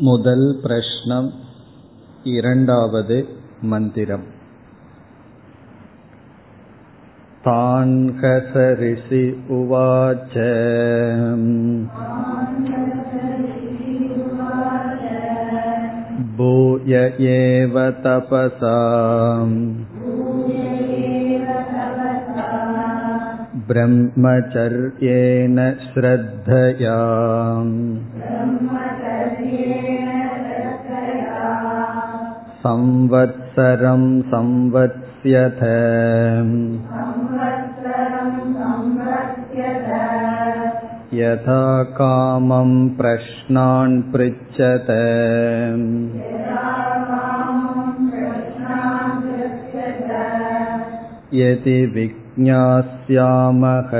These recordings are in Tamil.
முதல் பிரஷ்னம் இரண்டாவது மந்திரம் तान्कसरिषि उवाच भूय एव तपसा ब्रह्मचर्येण श्रद्धया संवत्सरं संवत्स्यथ यथा कामं प्रश्नान् पृच्छत यदि विज्ञास्यामः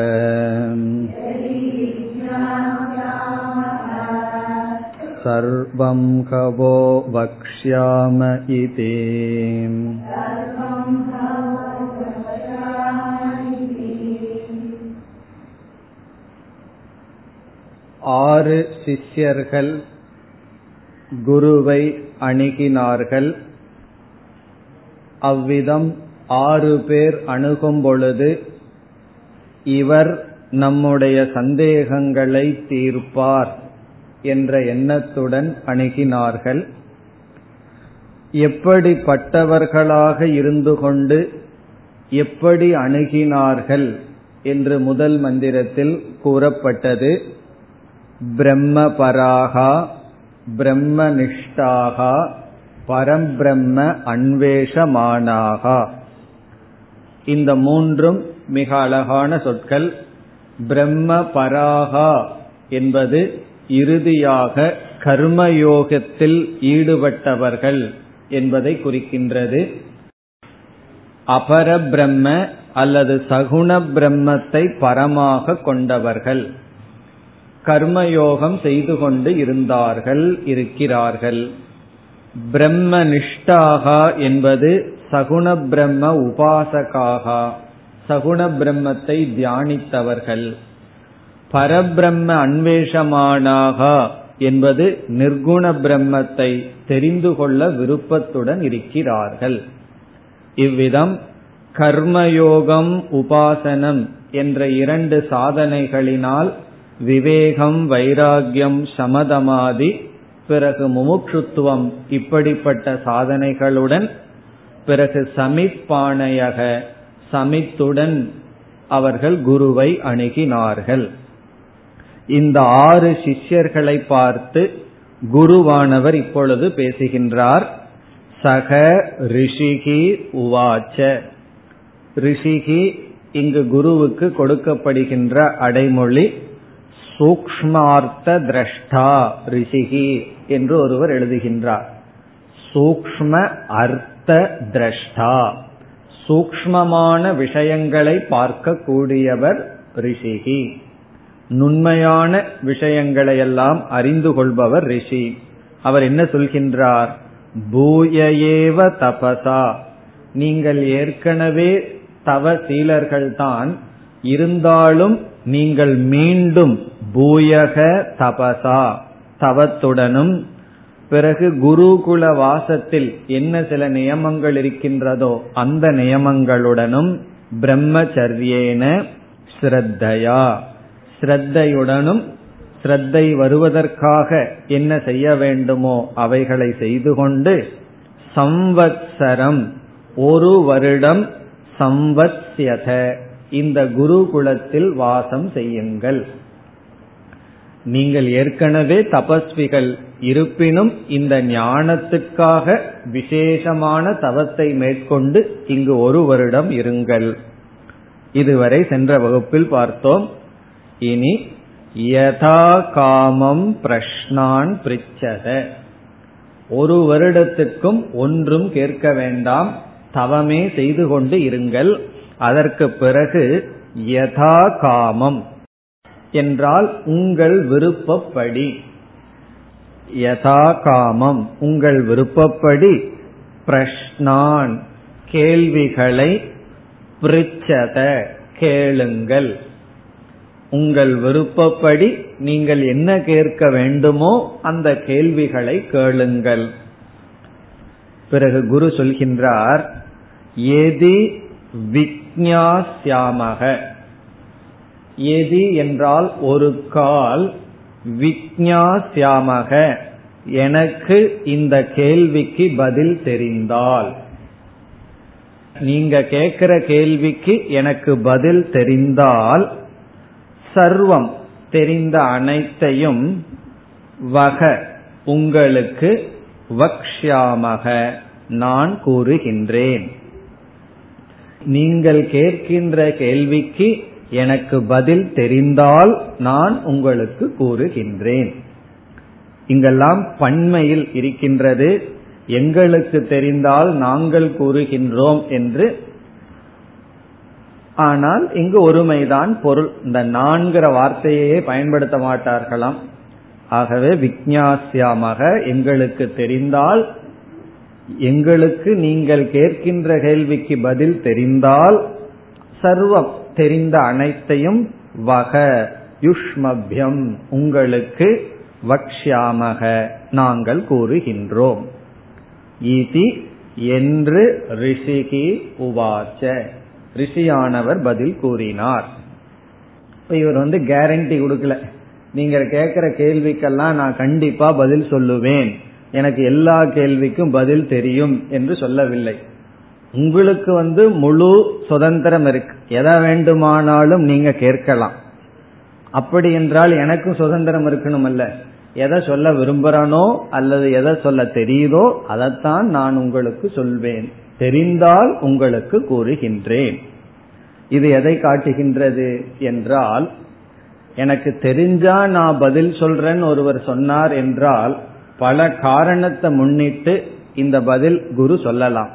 सर्वं कवो वक्ष्याम इति ஆறு சிஷ்யர்கள் குருவை அணுகினார்கள் அவ்விதம் ஆறு பேர் அணுகும் பொழுது இவர் நம்முடைய சந்தேகங்களை தீர்ப்பார் என்ற எண்ணத்துடன் அணுகினார்கள். எப்படிப்பட்டவர்களாக இருந்து கொண்டு எப்படி அணுகினார்கள் என்று முதல் மந்திரத்தில் கூறப்பட்டது. பிரம்மபராகா பிரம்மனிஷ்டாகா பரம்பிரம்ம அன்வேஷமானாகா இந்த மூன்றும் மிக அழகான சொற்கள். பிரம்ம பராகா என்பது இறுதியாக கர்மயோகத்தில் ஈடுபட்டவர்கள் என்பதை குறிக்கின்றது. அபர பிரம்ம அல்லது சகுண பிரம்மத்தை பரமாக கொண்டவர்கள். கர்மயோகம் செய்து கொண்டு இருந்தார்கள் இருக்கிறார்கள். பிரம்ம நிஷ்டாகா என்பது சகுண பிரம்ம உபாசகாகா சகுண பிரம்மத்தை தியானித்தவர்கள். பரபிரம்ம அன்வேஷமானாகா என்பது நிர்குண பிரம்மத்தை தெரிந்து கொள்ள விருப்பத்துடன் இருக்கிறார்கள். இவ்விதம் கர்மயோகம் உபாசனம் என்ற இரண்டு சாதனைகளினால் விவேகம் வைராகியம் சமதமாதி பிறகு முமுட்சுத்துவம் இப்படிப்பட்ட சாதனைகளுடன் பிறகு சமிப்பானையக சமித்துடன் அவர்கள் குருவை அணுகினார்கள். இந்த ஆறு சிஷ்யர்களை பார்த்து குருவானவர் இப்பொழுது பேசுகின்றார். சக ரிஷிகி உவாச்ச. ரிஷிகி இங்கு குருவுக்கு கொடுக்கப்படுகின்ற அடைமொழி சூக்ஷ்மார்த்த திரஷ்டா ரிஷிகி என்று ஒருவர் எழுதுகின்றார். சூக்ஷ்ம அர்த்த திரஷ்டா. சூக்ஷ்மமான விஷயங்களை பார்க்கக்கூடியவர் ரிஷிகி. நுண்மையான விஷயங்களை எல்லாம் அறிந்து கொள்பவர் ரிஷி. அவர் என்ன சொல்கின்றார்? பூயேவ தபசா. நீங்கள் ஏற்கனவே தவ சீலர்கள்தான். இருந்தாலும் நீங்கள் மீண்டும் பூயக தபசா. தவத்துடனும். பிறகு குருகுல வாசத்தில் என்ன சில நியமங்கள் இருக்கின்றதோ அந்த நியமங்களுடனும் பிரம்மச்சரியேன ஸ்ரத்தையா. ஸ்ரத்தையுடனும் ஸ்ரத்தை வருவதற்காக என்ன செய்ய வேண்டுமோ அவைகளை செய்து கொண்டு சம்வத்சரம் ஒரு வருடம் சம்வத்யத இந்த குருகுலத்தில் வாசம் செய்யுங்கள். நீங்கள் ஏற்கனவே தபஸ்விகள் இருப்பினும் இந்த ஞானத்துக்காக விசேஷமான தவத்தை மேற்கொண்டு இங்கு ஒரு வருடம் இருங்கள். இதுவரை சென்ற வகுப்பில் பார்த்தோம். இனி யதா காமம் பிரஷ்னான் பிரிச்சத. ஒரு வருடத்துக்கும் ஒன்றும் கேட்க வேண்டாம். தவமே செய்து கொண்டு இருங்கள். அதற்கு பிறகு யதா காமம் என்றால் உங்கள் விருப்பப்படி. யதா காமம் உங்கள் விருப்பப்படி பிரஷ்னான் கேள்விகளை பிரிச்சத கேளுங்கள். உங்கள் விருப்பப்படி நீங்கள் என்ன கேட்க வேண்டுமோ அந்த கேள்விகளை கேளுங்கள். பிறகு குரு சொல்கின்றார் எதி விக்ஞாசியாமக எதி என்றால் ஒரு கால் விக்ஞாசியாமக எனக்கு இந்த கேள்விக்கு பதில் தெரிந்தால். நீங்க கேட்கிற கேள்விக்கு எனக்கு பதில் தெரிந்தால் சர்வம் தெரிந்த அனைத்தையும் வக உங்களுக்கு வக்ஷாமக நான் கூறுகின்றேன். நீங்கள் கேட்கின்ற கேள்விக்கு எனக்கு பதில் தெரிந்தால் நான் உங்களுக்கு கூறுகின்றேன். இங்கெல்லாம் பண்மையில் இருக்கின்றது. எங்களுக்கு தெரிந்தால் நாங்கள் கூறுகின்றோம் என்று ஆனால் இங்கு ஒருமைதான் பொருள். இந்த நான்கிற வார்த்தையே பயன்படுத்த மாட்டார்களாம். ஆகவே விக்ஞாசியாமக எங்களுக்கு தெரிந்தால் எங்களுக்கு நீங்கள் கேட்கின்ற கேள்விக்கு பதில் தெரிந்தால் சர்வம் தெரிந்த அனைத்தையும் வக யுஷ்மபியம் உங்களுக்கு வக்ஷாமக நாங்கள் கூறுகின்றோம். இதி என்று ரிஷிகி உவாச்ச. ரிஷியானவர் பதில் கூறினார். இவர் வந்து கேரண்டி கொடுக்கல. நீங்க கேட்கிற கேள்விக்கெல்லாம் நான் கண்டிப்பா பதில் சொல்லுவேன். எனக்கு எல்லா கேள்விக்கும் பதில் தெரியும் என்று சொல்லவில்லை. உங்களுக்கு வந்து முழு சுதந்திரம் இருக்கு. எதை வேண்டுமானாலும் நீங்க கேட்கலாம். அப்படி என்றால் எனக்கும் சுதந்திரம் இருக்கணும் அல்ல எதை சொல்ல விரும்புறனோ அல்லது எதை சொல்ல தெரியுதோ அதைத்தான் நான் உங்களுக்கு சொல்வேன். தெரிந்தால் உங்களுக்கு கூறுகின்றேன். இது எதை காட்டுகின்றது என்றால் எனக்கு தெரிஞ்சா நான் பதில் சொல்றேன்னு ஒருவர் சொன்னார் என்றால் பல காரணத்தை முன்னிட்டு இந்த பதில் குரு சொல்லலாம்.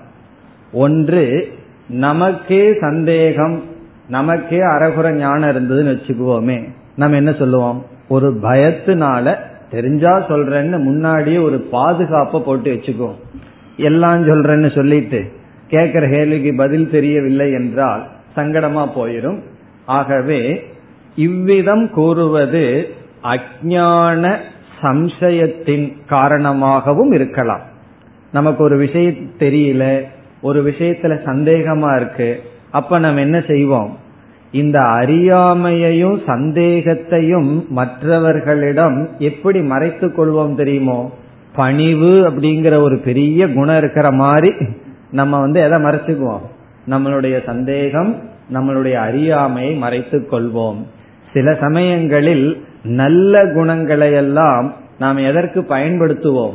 ஒன்று நமக்கே சந்தேகம் நமக்கே அறகுற ஞானம் இருந்ததுன்னு வச்சுக்குவோமே. நம்ம என்ன சொல்லுவோம்? ஒரு பயத்தினால தெரிஞ்சா சொல்றேன்னு முன்னாடியே ஒரு பாதுகாப்பை போட்டு வச்சுக்குவோம். எல்லாம் சொல்றேன்னு சொல்லிட்டு கேட்கிற கேள்விக்கு பதில் தெரியவில்லை என்றால் சங்கடமா போயிடும் ஆகவே இவ்விதம் கூறுவது அஜான சம்சயத்தின் காரணமாகவும் இருக்கலாம். நமக்கு ஒரு விஷயம் தெரியல ஒரு விஷயத்துல சந்தேகமா இருக்கு அப்ப நம்ம என்ன செய்வோம்? இந்த அறியாமையையும் சந்தேகத்தையும் மற்றவர்களிடம் எப்படி மறைத்து கொள்வோம் தெரியுமோ? பணிவு அப்படிங்கிற ஒரு பெரிய குணம் இருக்கிற மாதிரி நம்ம வந்து எதை மறைச்சுக்குவோம்? நம்மளுடைய சந்தேகம் நம்மளுடைய அறியாமையை மறைத்துக் கொள்வோம். சில சமயங்களில் நல்ல குணங்களை எல்லாம் நாம் எதற்கு பயன்படுத்துவோம்?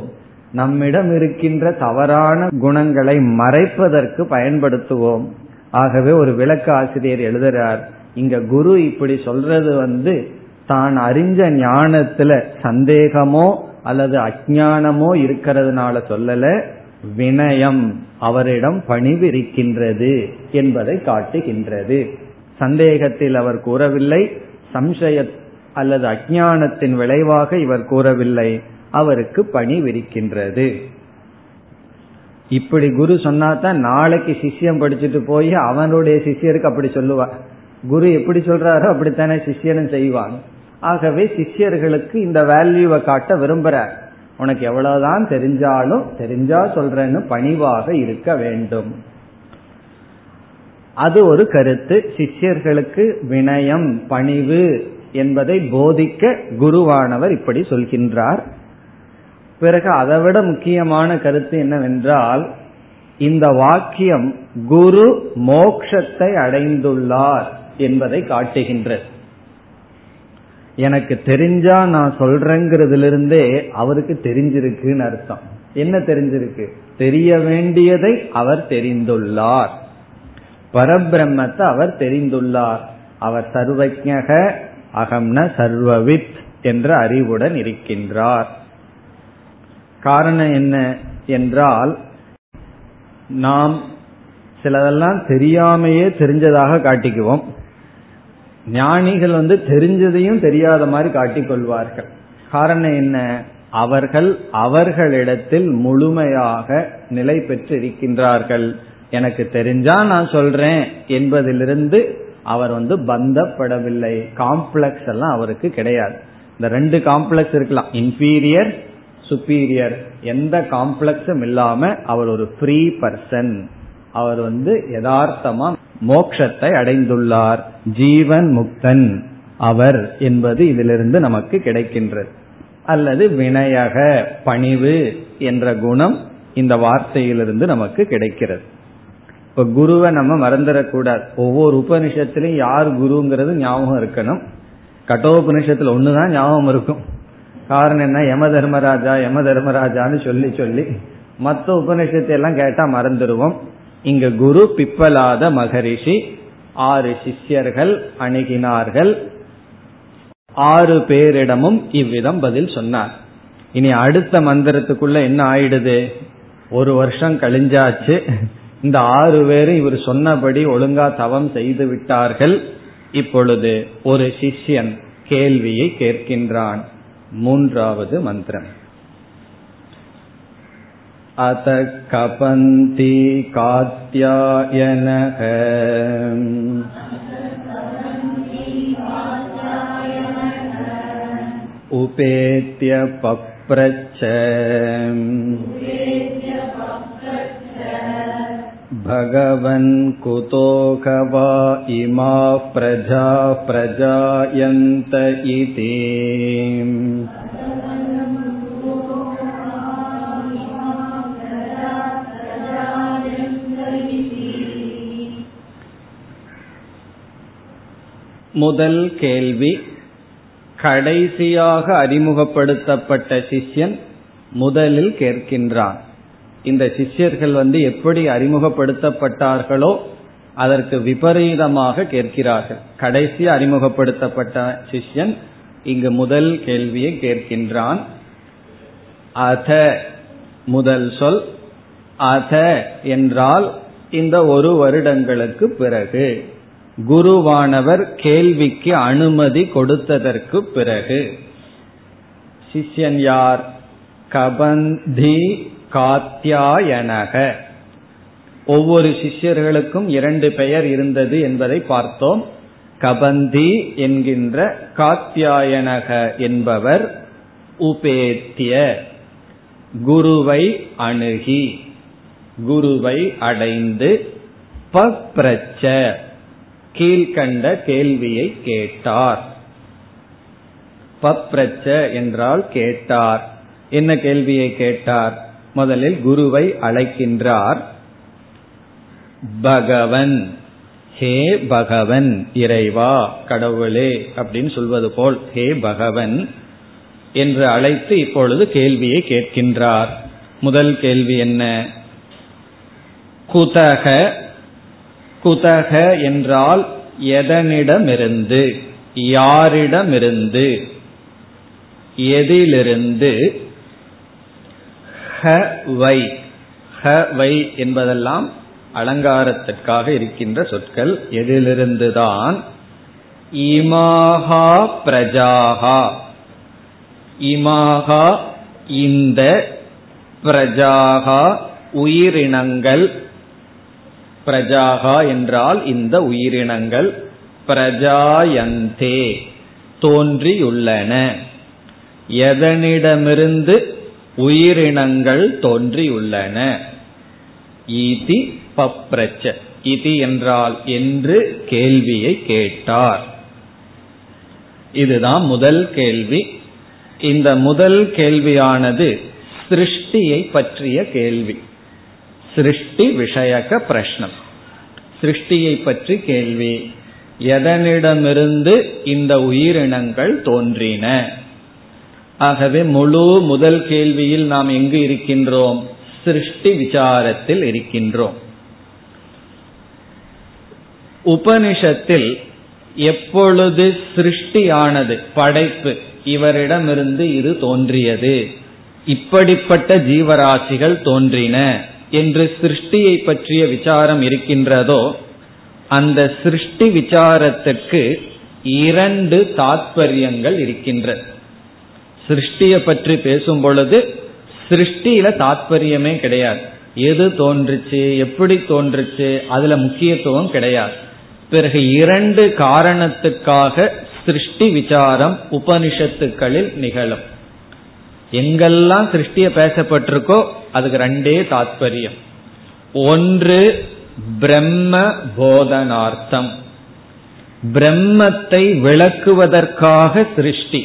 நம்மிடம் இருக்கின்ற தவறான குணங்களை மறைப்பதற்கு பயன்படுத்துவோம். ஆகவே ஒரு விளக்க ஆசிரியர் எழுதுறார் இங்க குரு இப்படி சொல்றது வந்து தான் அறிஞ்ச ஞானத்துல சந்தேகமோ அல்லது அஜானமோ இருக்கிறதுனால சொல்லல வினயம். அவரிடம் பணிவு இருக்கின்றது என்பதை காட்டுகின்றது. சந்தேகத்தில் அவர் கூறவில்லை சம்சய அல்லது அஜானத்தின் விளைவாக இவர் கூறவில்லை அவருக்கு பணி விரிக்கின்றது இப்படி குரு சொன்னா தான் நாளைக்கு சிஷ்யம் படிச்சுட்டு போய் அவனுடைய சிஷ்யருக்கு அப்படி சொல்லுவார் குரு எப்படி சொல்றாரோ அப்படித்தானே சிஷ்யனும் செய்வான். ஆகவே சிஷ்யர்களுக்கு இந்த வேல்யூவை காட்ட விரும்புறார். உனக்கு எவ்வளவுதான் தெரிஞ்சாலும் தெரிஞ்சா சொல்றேன்னு பணிவாக இருக்க வேண்டும். அது ஒரு கருத்து. சிஷ்யர்களுக்கு வினயம் பணிவு என்பதை போதிக்க குருவானவர் இப்படி சொல்கின்றார். பிறகு அதைவிட முக்கியமான கருத்து என்னவென்றால் இந்த வாக்கியம் குரு மோக்ஷத்தை அடைந்துள்ளார் என்பதை காட்டுகின்றது. எனக்கு தெரிஞ்சா நான் சொல்றேங்கிறதுல இருந்தே அவருக்கு தெரிஞ்சிருக்குன்னு அர்த்தம். என்ன தெரிஞ்சிருக்கு? தெரிய வேண்டியதை அவர் தெரிந்துள்ளார். பரபிரம்மத்தை அவர் தெரிந்துள்ளார். அவர் சர்வஜக அகம்ன சர்வவித் என்ற அறிவுடன் இருக்கின்றார். காரணம் என்ன என்றால் நாம் சிலதெல்லாம் தெரியாமையே தெரிஞ்சதாக காட்டிக்குவோம். ஞானிகள் வந்து தெரிஞ்சதையும் தெரியாத மாதிரி காட்டிக்கொள்வார்கள். காரணம் என்ன? அவர்கள் அவர்களிடத்தில் முழுமையாக நிலை பெற்று இருக்கின்றார்கள் எனக்கு தெரிஞ்சா நான் சொல்றேன் என்பதிலிருந்து அவர் வந்து பந்தப்படவில்லை. காம்ப்ளெக்ஸ் எல்லாம் அவருக்கு கிடையாது. இந்த ரெண்டு காம்ப்ளெக்ஸ் இருக்கலாம். இன்பீரியர் சுப்பீரியர் எந்த காம்ப்ளெக்ஸும் இல்லாம அவர் ஒரு ஃப்ரீ பர்சன் அவர் வந்து யதார்த்தமா மோக்ஷத்தை அடைந்துள்ளார். ஜீவன் முக்தன் அவர் என்பது இதிலிருந்து நமக்கு கிடைக்கின்றது. அல்லது வினயக பணிவு என்ற குணம் இந்த வார்த்தையிலிருந்து நமக்கு கிடைக்கிறது. இப்ப குருவை நம்ம மறந்துடக்கூடாது. ஒவ்வொரு உபனிஷத்திலையும் யார் குருங்கிறது ஞாபகம் இருக்கணும். கட்டோபனிஷத்துல ஒண்ணுதான் ஞாபகம் இருக்கும். காரணம் என்ன? யம தர்மராஜா யம தர்மராஜான்னு சொல்லி சொல்லி மற்ற உபனிஷத்தை எல்லாம் கேட்டா மறந்துடுவோம். இங்க குரு பிப்பலாத மகரிஷி ஆறு சிஷ்யர்கள் அணுகினார்கள். ஆறு பேரிடமும் இவ்விதம் பதில் சொன்னார். இனி அடுத்த மந்திரத்துக்குள்ள என்ன ஆயிடுது? ஒரு வருஷம் கழிஞ்சாச்சு. இந்த ஆறு பேரும் இவர் சொன்னபடி ஒழுங்கா தவம் செய்து விட்டார்கள். இப்பொழுது ஒரு சிஷ்யன் கேள்வியை கேட்கின்றான். மூன்றாவது மந்திரம். अत कपन्ति कात्यायनः उपेत्य पप्रच्छ भगवन् कुतोक वा इमाः प्रजा प्रजायन्त इति முதல் கேள்வி கடைசியாக அறிமுகப்படுத்தப்பட்ட சிஷ்யன் முதலில் கேட்கின்றான். இந்த சிஷ்யர்கள் வந்து எப்படி அறிமுகப்படுத்தப்பட்டார்களோ அதற்கு விபரீதமாக கேட்கிறார்கள். கடைசி அறிமுகப்படுத்தப்பட்ட சிஷ்யன் இங்கு முதல் கேள்வியை கேட்கின்றான். அத முதல் சொல் அத என்றால் இந்த ஒரு வருடங்களுக்கு பிறகு. குருவானவர் கேள்விக்கு அனுமதி கொடுத்ததற்கு பிறகு சிஷ்யன் யார்? கபந்தி காத்தியாயனக ஒவ்வொரு சிஷ்யர்களுக்கும் இரண்டு பெயர் இருந்தது என்பதை பார்த்தோம். கபந்தி என்கின்ற காத்தியாயனக என்பவர் உபேத்திய குருவை அணுகி குருவை அடைந்து பப்ரச்ச கீழ்கண்ட கேள்வியை கேட்டார். பப்ரச்ச என்றால் கேட்டார். என்ன கேள்வியை கேட்டார்? முதலில் குருவை அழைக்கின்றார். பகவன். ஹே பகவன் இறைவா கடவுளே அப்படின்னு சொல்வது போல் ஹே பகவன் என்று அழைத்து இப்பொழுது கேள்வியை கேட்கின்றார். முதல் கேள்வி என்ன? குதக குதக என்றால் எதனிடமிருந்து யாரிடமிருந்து எதிலிருந்து ஹ வை ஹ வை என்பதெல்லாம் அலங்காரத்திற்காக இருக்கின்ற சொற்கள். எதிலிருந்துதான் இமாகா பிரஜாகா இமாகா இந்த பிரஜாகா உயிரினங்கள் பிரஜாகா என்றால் இந்த உயிரினங்கள் பிரஜாயந்தே தோன்றியுள்ளன. எதனிடமிருந்து உயிரினங்கள் தோன்றியுள்ளன? ஈதி பப்ரச்ச. இதி என்றால் என்று கேள்வியை கேட்டார். இதுதான் முதல் கேள்வி. இந்த முதல் கேள்வியானது சிருஷ்டியை பற்றிய கேள்வி. சிருஷ்டி விஷயக பிரஷ்னம். சிருஷ்டியை பற்றி கேள்வி. எதனிடமிருந்து இந்த உயிரினங்கள் தோன்றின? ஆகவே முழு முதல் கேள்வியில் நாம் எங்கு இருக்கின்றோம்? சிருஷ்டி விசாரத்தில் இருக்கின்றோம். உபனிஷத்தில் எப்பொழுது சிருஷ்டியானது படைப்பு இவரிடமிருந்து இது தோன்றியது? இப்படிப்பட்ட ஜீவராசிகள் தோன்றின. என்று சிருஷ்டியை பற்றிய விசாரம் இருக்கின்றதோ அந்த சிருஷ்டி விசாரத்திற்கு இரண்டு தாத்பரியங்கள் இருக்கின்றது சிருஷ்டியை பற்றி பேசும் பொழுது சிருஷ்டியில தாத்பரியமே கிடையாது. எது தோன்றுச்சு எப்படி தோன்றுச்சு அதுல முக்கியத்துவம் கிடையாது. பிறகு இரண்டு காரணத்துக்காக சிருஷ்டி விசாரம் உபனிஷத்துக்களில் நிகழும். எங்கெல்லாம் சிருஷ்டிய பேசப்பட்டிருக்கோ அதுக்கு ரெண்டே தாத்பரியம். ஒன்று பிரம்ம போதனார்த்தம் பிரம்மத்தை விளக்குவதற்காக சிருஷ்டி.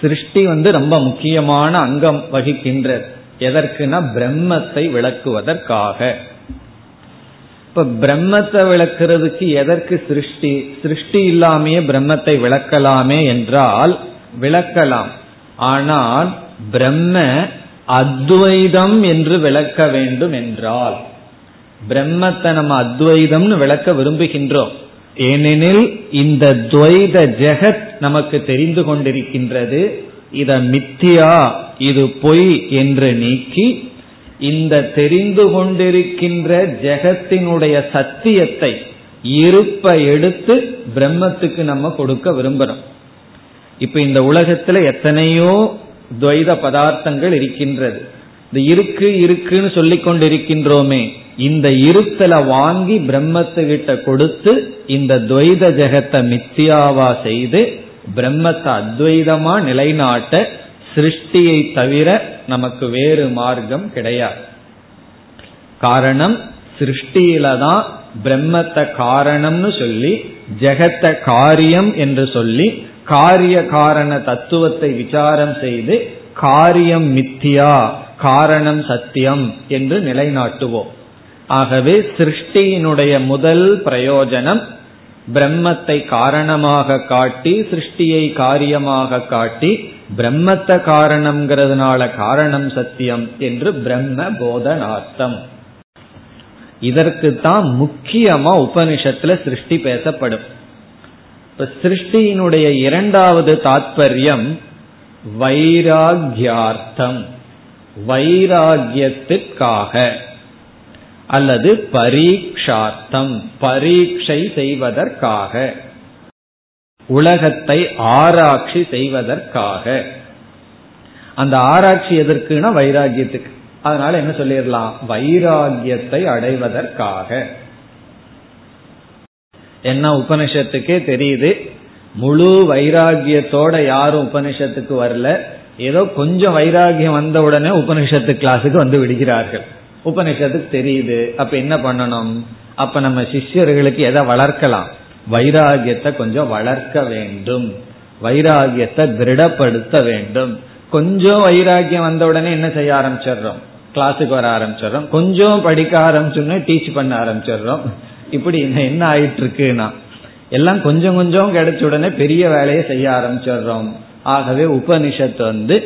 சிருஷ்டி வந்து ரொம்ப முக்கியமான அங்கம் வகிக்கின்றது. எதற்குனா பிரம்மத்தை விளக்குவதற்காக. இப்ப பிரம்மத்தை விளக்குறதுக்கு எதற்கு சிருஷ்டி? சிருஷ்டி இல்லாமையே பிரம்மத்தை விளக்கலாமே என்றால் விளக்கலாம். ஆனால் பிரம்ம அத்வைதம் என்று விளக்க வேண்டும் என்றால் பிரம்மத்தை நம்ம அத்வைதம்னு விளக்க விரும்புகின்றோம். ஏனெனில் இந்த துவைத ஜெகத் நமக்கு தெரிந்து கொண்டிருக்கின்றது. இத மித்தியா இது பொய் என்று நீக்கி இந்த தெரிந்து கொண்டிருக்கின்ற ஜெகத்தினுடைய சத்தியத்தை இருப்ப எடுத்து பிரம்மத்துக்கு நம்ம கொடுக்க விரும்புறோம். இப்ப இந்த உலகத்துல எத்தனையோ துவைத பதார்த்தங்கள் இருக்கின்றது. இந்த இருக்கு இருக்குன்னு சொல்லி கொண்டிருக்கின்றோமே இந்த இருத்தல வாங்கி பிரம்மத்துக்கிட்ட கொடுத்து இந்த துவைத ஜெகத்தை மித்தியாவா செய்து பிரம்மத்தை அத்வைதமா நிலைநாட்ட சிருஷ்டியை தவிர நமக்கு வேறு மார்க்கம் கிடையாது. காரணம் சிருஷ்டியில தான் பிரம்மத்தை காரணம்னு சொல்லி ஜெகத்த காரியம் என்று சொல்லி காரிய காரண தத்துவத்தை விசாரம் செய்து காரியம் மித்தியா காரணம் சத்தியம் என்று நிலைநாட்டுவோம். ஆகவே சிருஷ்டியினுடைய முதல் பிரயோஜனம் பிரம்மத்தை காரணமாக காட்டி சிருஷ்டியை காரியமாக காட்டி பிரம்மத்தை காரணம்ங்கிறதுனால காரணம் சத்தியம் என்று பிரம்ம போதனார்த்தம். இதற்கு தான் முக்கியமா உபனிஷத்துல சிருஷ்டி பேசப்படும். இப்ப சிருஷ்டியினுடைய இரண்டாவது தாத்பரியம் வைராகியார்த்தம். வைராகியத்திற்காக அல்லது பரீட்சார்த்தம் பரீட்சை செய்வதற்காக. உலகத்தை ஆராய்ச்சி செய்வதற்காக. அந்த ஆராய்ச்சி எதற்குனா வைராகியத்துக்கு அதனால என்ன சொல்லிடலாம்? வைராகியத்தை அடைவதற்காக. என்ன உபனிஷத்துக்கே தெரியுது. முழு வைராகியத்தோட யாரும் உபனிஷத்துக்கு வரல. ஏதோ கொஞ்சம் வைராகியம் வந்த உடனே உபனிஷத்து கிளாஸுக்கு வந்து விடுகிறார்கள். உபனிஷத்துக்கு தெரியுது. அப்ப என்ன பண்ணணும்? அப்ப நம்ம சிஷ்யர்களுக்கு எதை வளர்க்கலாம்? வைராகியத்தை கொஞ்சம் வளர்க்க வேண்டும். வைராகியத்தை திருடப்படுத்த வேண்டும். கொஞ்சம் வைராகியம் வந்த உடனே என்ன செய்ய ஆரம்பிச்சிடுறோம்? கிளாஸுக்கு வர ஆரம்பிச்சிடுறோம். கொஞ்சம் படிக்க ஆரம்பிச்சோன்னே டீச் பண்ண ஆரம்பிச்சிடுறோம். இப்படி என்ன ஆயிட்டு இருக்குன்னா எல்லாம் கொஞ்சம் கொஞ்சம் கிடைச்ச உடனே பெரிய வேலையை செய்ய ஆரம்பிச்சிடுறோம். ஆகவே உபனிஷத்து வந்து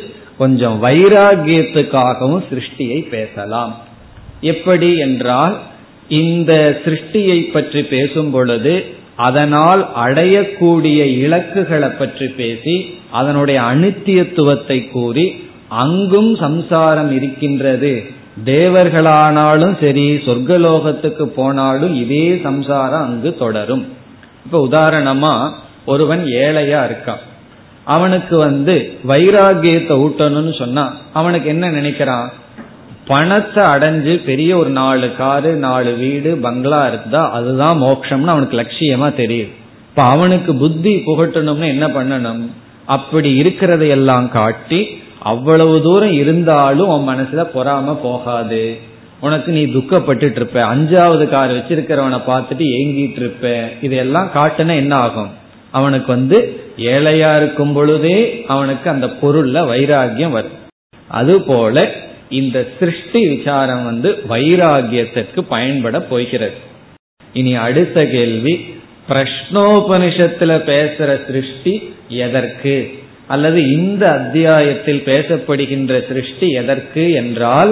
கொஞ்சம் வைராகியத்துக்காகவும் சிருஷ்டியை பேசலாம். எப்படி என்றால் இந்த சிருஷ்டியை பற்றி பேசும் பொழுது அதனால் அடையக்கூடிய இலக்குகளை பற்றி பேசி அதனுடைய அனித்தியத்துவத்தை கூறி அங்கும் சம்சாரம் இருக்கின்றது. தேவர்களானாலும் சரி சொர்க்கலோகத்துக்கு போனாலும் இதே சம்சாரம் அங்கு தொடரும். இப்ப உதாரணமா ஒருவன் ஏழையா இருக்கான். அவனுக்கு வந்து வைராகியத்தை ஊட்டணும்னு சொன்னா அவனுக்கு என்ன நினைக்கிறான்? பணத்தை அடைஞ்சு பெரிய ஒரு நாலு காரு நாலு வீடு பங்களா இருந்தா அதுதான் மோட்சம்னு அவனுக்கு லட்சியமா தெரியுது. இப்ப அவனுக்கு புத்தி புகட்டணும்னு என்ன பண்ணணும்? அப்படி இருக்கிறதையெல்லாம் காட்டி அவ்வளவு தூரம் இருந்தாலும் உன் மனசுல பொறாம போகாது. உனக்கு நீ துக்கப்பட்டுட்டு இருப்ப அஞ்சாவது கார் வச்சிருக்கிறவனை பார்த்துட்டு ஏங்கிட்டு இருப்ப இதெல்லாம் காட்டுன என்ன ஆகும்? அவனுக்கு வந்து ஏழையா இருக்கும் பொழுதே அவனுக்கு அந்த பொருள்ல வைராகியம் வரும். அதுபோல இந்த சிருஷ்டி விசாரம் வந்து வைராகியத்திற்கு பயன்பட போகிறது. இனி அடுத்த கேள்வி பிரஷ்னோபனிஷத்துல பேசுற சிருஷ்டி எதற்கு? அல்லது இந்த அத்தியாயத்தில் பேசப்படுகின்ற திருஷ்டி எதற்கு என்றால்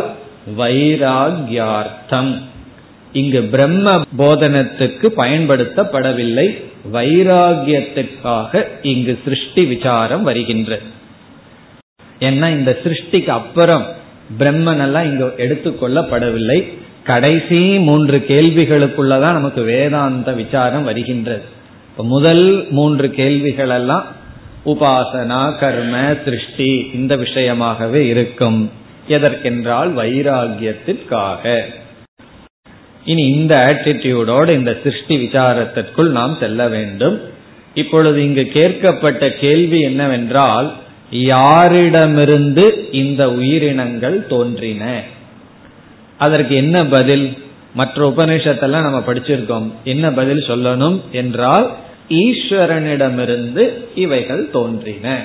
வைராகியார்த்தம். இங்கு பிரம்ம போதனத்துக்கு பயன்படுத்தப்படவில்லை வைராகியத்திற்காக இங்கு சிருஷ்டி விசாரம் வருகின்ற. ஏன்னா இந்த சிருஷ்டிக்கு அப்புறம் பிரம்மன் எல்லாம் இங்கு எடுத்துக்கொள்ளப்படவில்லை கடைசி மூன்று கேள்விகளுக்குள்ளதான் நமக்கு வேதாந்த விசாரம் வருகின்றது. முதல் மூன்று கேள்விகள் எல்லாம் உபாசனா கர்ம திருஷ்டி இந்த விஷயமாகவே இருக்கும். எதற்கென்றால் வைராகியத்திற்காக இனி இந்த ஆட்டிடியூடோடு இந்த சிருஷ்டி விசாரத்திற்குள் நாம் செல்ல வேண்டும். இப்பொழுது இங்கு கேட்கப்பட்ட கேள்வி என்னவென்றால் யாரிடமிருந்து இந்த உயிரினங்கள் தோன்றின? அதற்கு என்ன பதில்? மற்ற உபநிஷத்தெல்லாம் நம்ம படிச்சிருக்கோம். என்ன பதில் சொல்லணும்? என்றால் ஈஸ்வரனிடமிருந்து இவைகள் தோன்றின.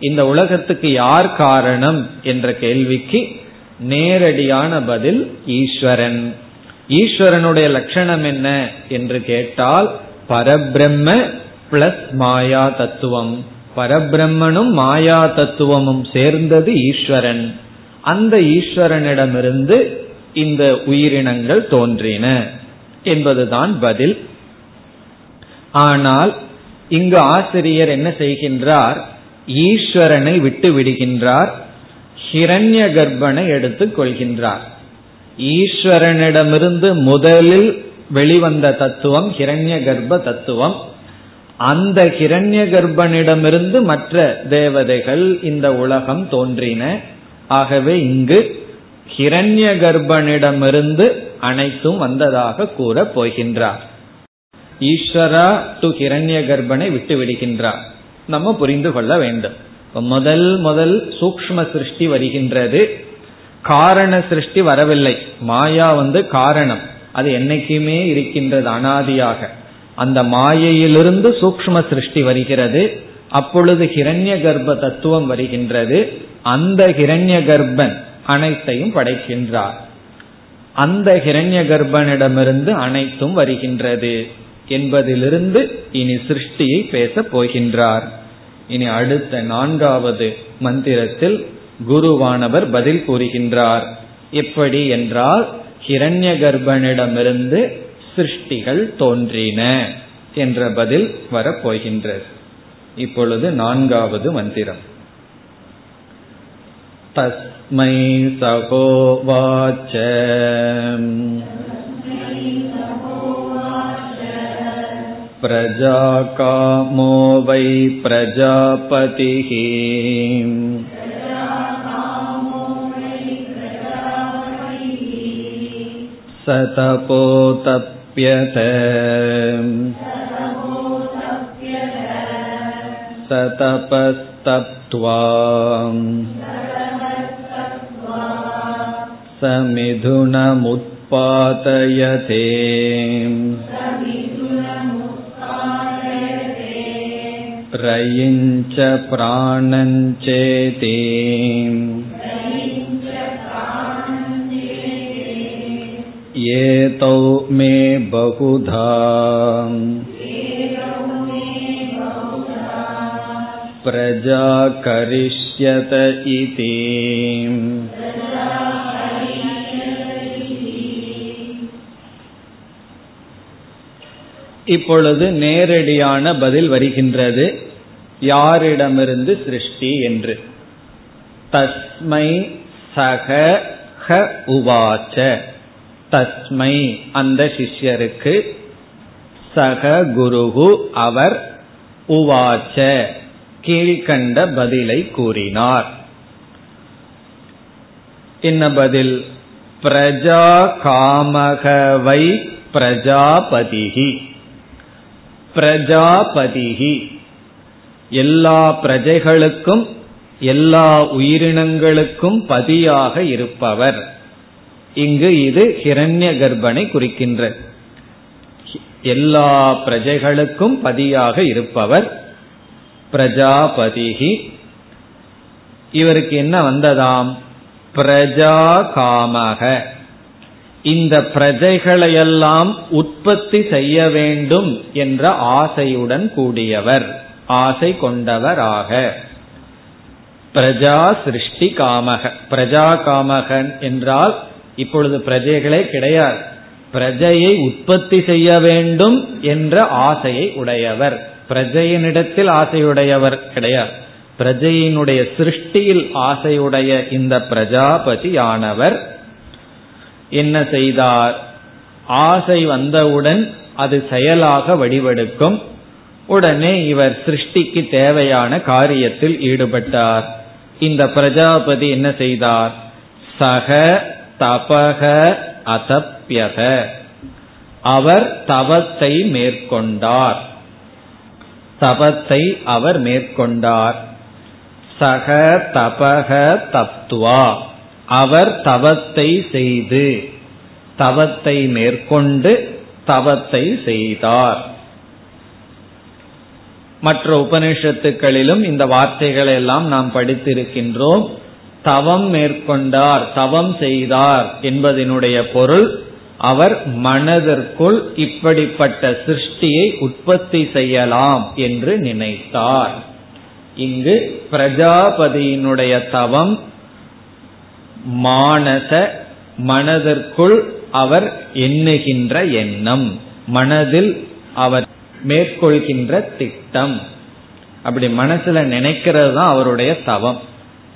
இந்த உலகத்துக்கு யார் காரணம் என்ற கேள்விக்கு நேரடியான பதில் ஈஸ்வரன். ஈஸ்வரனுடைய லட்சணம் என்ன என்று கேட்டால் பரபிரம்ம பிளஸ் மாயா தத்துவம். பரபிரம்மனும் மாயா தத்துவமும் சேர்ந்தது ஈஸ்வரன். அந்த ஈஸ்வரனிடமிருந்து இந்த உயிரினங்கள் தோன்றின. என்பதுதான் பதில் ஆனால் இங்கு ஆசிரியர் என்ன செய்கின்றார்? ஈஸ்வரனை விட்டு விடுகின்றார். ஹிரண்ய கர்ப்பனை எடுத்துக் கொள்கின்றார். ஈஸ்வரனிடமிருந்து முதலில் வெளிவந்த தத்துவம் ஹிரண்ய கர்ப்ப தத்துவம். அந்த ஹிரண்ய கர்ப்பனிடமிருந்து மற்ற தேவதைகள் இந்த உலகம் தோன்றின. ஆகவே இங்கு ஹிரண்ய கர்ப்பனிடமிருந்து அனைத்தும் வந்ததாக கூறப் போகின்றார். ஈஸ்வரா டு ஹிரண்ய கர்ப்பனை விட்டு விடுகின்றார். நம்ம புரிந்து கொள்ள வேண்டும். முதல் முதல் சூக்ம சிருஷ்டி வருகின்றது. காரண சிருஷ்டி வரவில்லை. மாயா வந்து காரணம். அது என்னைக்குமே இருக்கின்றது அனாதியாக. அந்த மாயையிலிருந்து சூக்ம சிருஷ்டி வருகிறது. அப்பொழுது ஹிரண்ய கர்ப்ப தத்துவம் வருகின்றது. அந்த ஹிரண்ய கர்ப்பன் அனைத்தையும் படைக்கின்றார். அந்த ஹிரண்ய கர்ப்பனிடமிருந்து அனைத்தும் வருகின்றது. என்பதிலிருந்து இனி சிருஷ்டியை பேசப் போகின்றார் இனி அடுத்த நான்காவது மந்திரத்தில் குருவானவர் பதில் கூறுகின்றார் எப்படி என்றால் ஹிரண்ய கர்ப்பனிடமிருந்து சிருஷ்டிகள் தோன்றின என்ற பதில் வரப்போகின்றது இப்பொழுது நான்காவது மந்திரம் तस्मै सहोवाच प्रजाकामो वै प्रजापतिः स तपोतप्यत स रयिञ्च प्राणञ्चेति एतौ मे बहुधा। प्रजा करिष्यत इति இப்பொழுது நேரடியான பதில் வருகின்றது. யாரிடமிருந்து சிருஷ்டி என்று? தஸ்மை சக ஹ உவாச்ச. தஸ்மை அந்த சிஷ்யருக்கு. சக குருகு அவர் உவாச்ச. கீழ்கண்ட பதிலை கூறினார். என்ன பதில்? பிரஜா காமகவை பிரஜாபதிகி பிரஜாபதிகி எல்லா பிரஜைகளுக்கும் எல்லா உயிரினங்களுக்கும் பதியாக இருப்பவர். இங்கு இது ஹிரண்ய கர்ப்பனை குறிக்கின்ற. எல்லா பிரஜைகளுக்கும் பதியாக இருப்பவர் பிரஜாபதிகி இவருக்கு என்ன வந்ததாம்? பிரஜா காமக இந்த பிரஜைகளையெல்லாம் உற்பத்தி செய்ய வேண்டும் என்ற ஆசையுடன் கூடியவர் ஆசை கொண்டவராக. பிரஜா சிருஷ்டி காமக. பிரஜா காமகன் என்றால் இப்பொழுது பிரஜைகளே கிடையாது. பிரஜையை உற்பத்தி செய்ய வேண்டும் என்ற ஆசையை உடையவர். பிரஜையினிடத்தில் ஆசையுடையவர் கிடையாது. பிரஜையினுடைய சிருஷ்டியில் ஆசையுடைய இந்த பிரஜாபதியானவர் என்ன செய்தார்? ஆசை வந்தவுடன் அது செயலாக வடிவெடுக்கும். உடனே இவர் சிருஷ்டிக்கு தேவையான காரியத்தில் ஈடுபட்டார். இந்த பிரஜாபதி என்ன செய்தார்? சக தபக அசப்பியக அவர் தவத்தை மேற்கொண்டார். தபத்தை அவர் மேற்கொண்டார். சக தபக தத்துவா அவர் தவத்தை செய்து தவத்தை மேற்கொண்டு தவத்தை செய்தார். மற்ற உபனிஷத்துக்களிலும் இந்த வார்த்தைகளை எல்லாம் நாம் படித்திருக்கின்றோம். தவம் மேற்கொண்டார் தவம் செய்தார் என்பதனுடைய பொருள் அவர் மனதிற்குள் இப்படிப்பட்ட சிருஷ்டியை உற்பத்தி செய்யலாம் என்று நினைத்தார். இங்கு பிரஜாபதியினுடைய தவம் மானச மனதிற்குள் அவர் எண்ணுகின்ற எண்ணம். மனதில் அவர் மேற்கொள்கின்ற திட்டம். அப்படி மனசுல நினைக்கிறது தான் அவருடைய தவம்.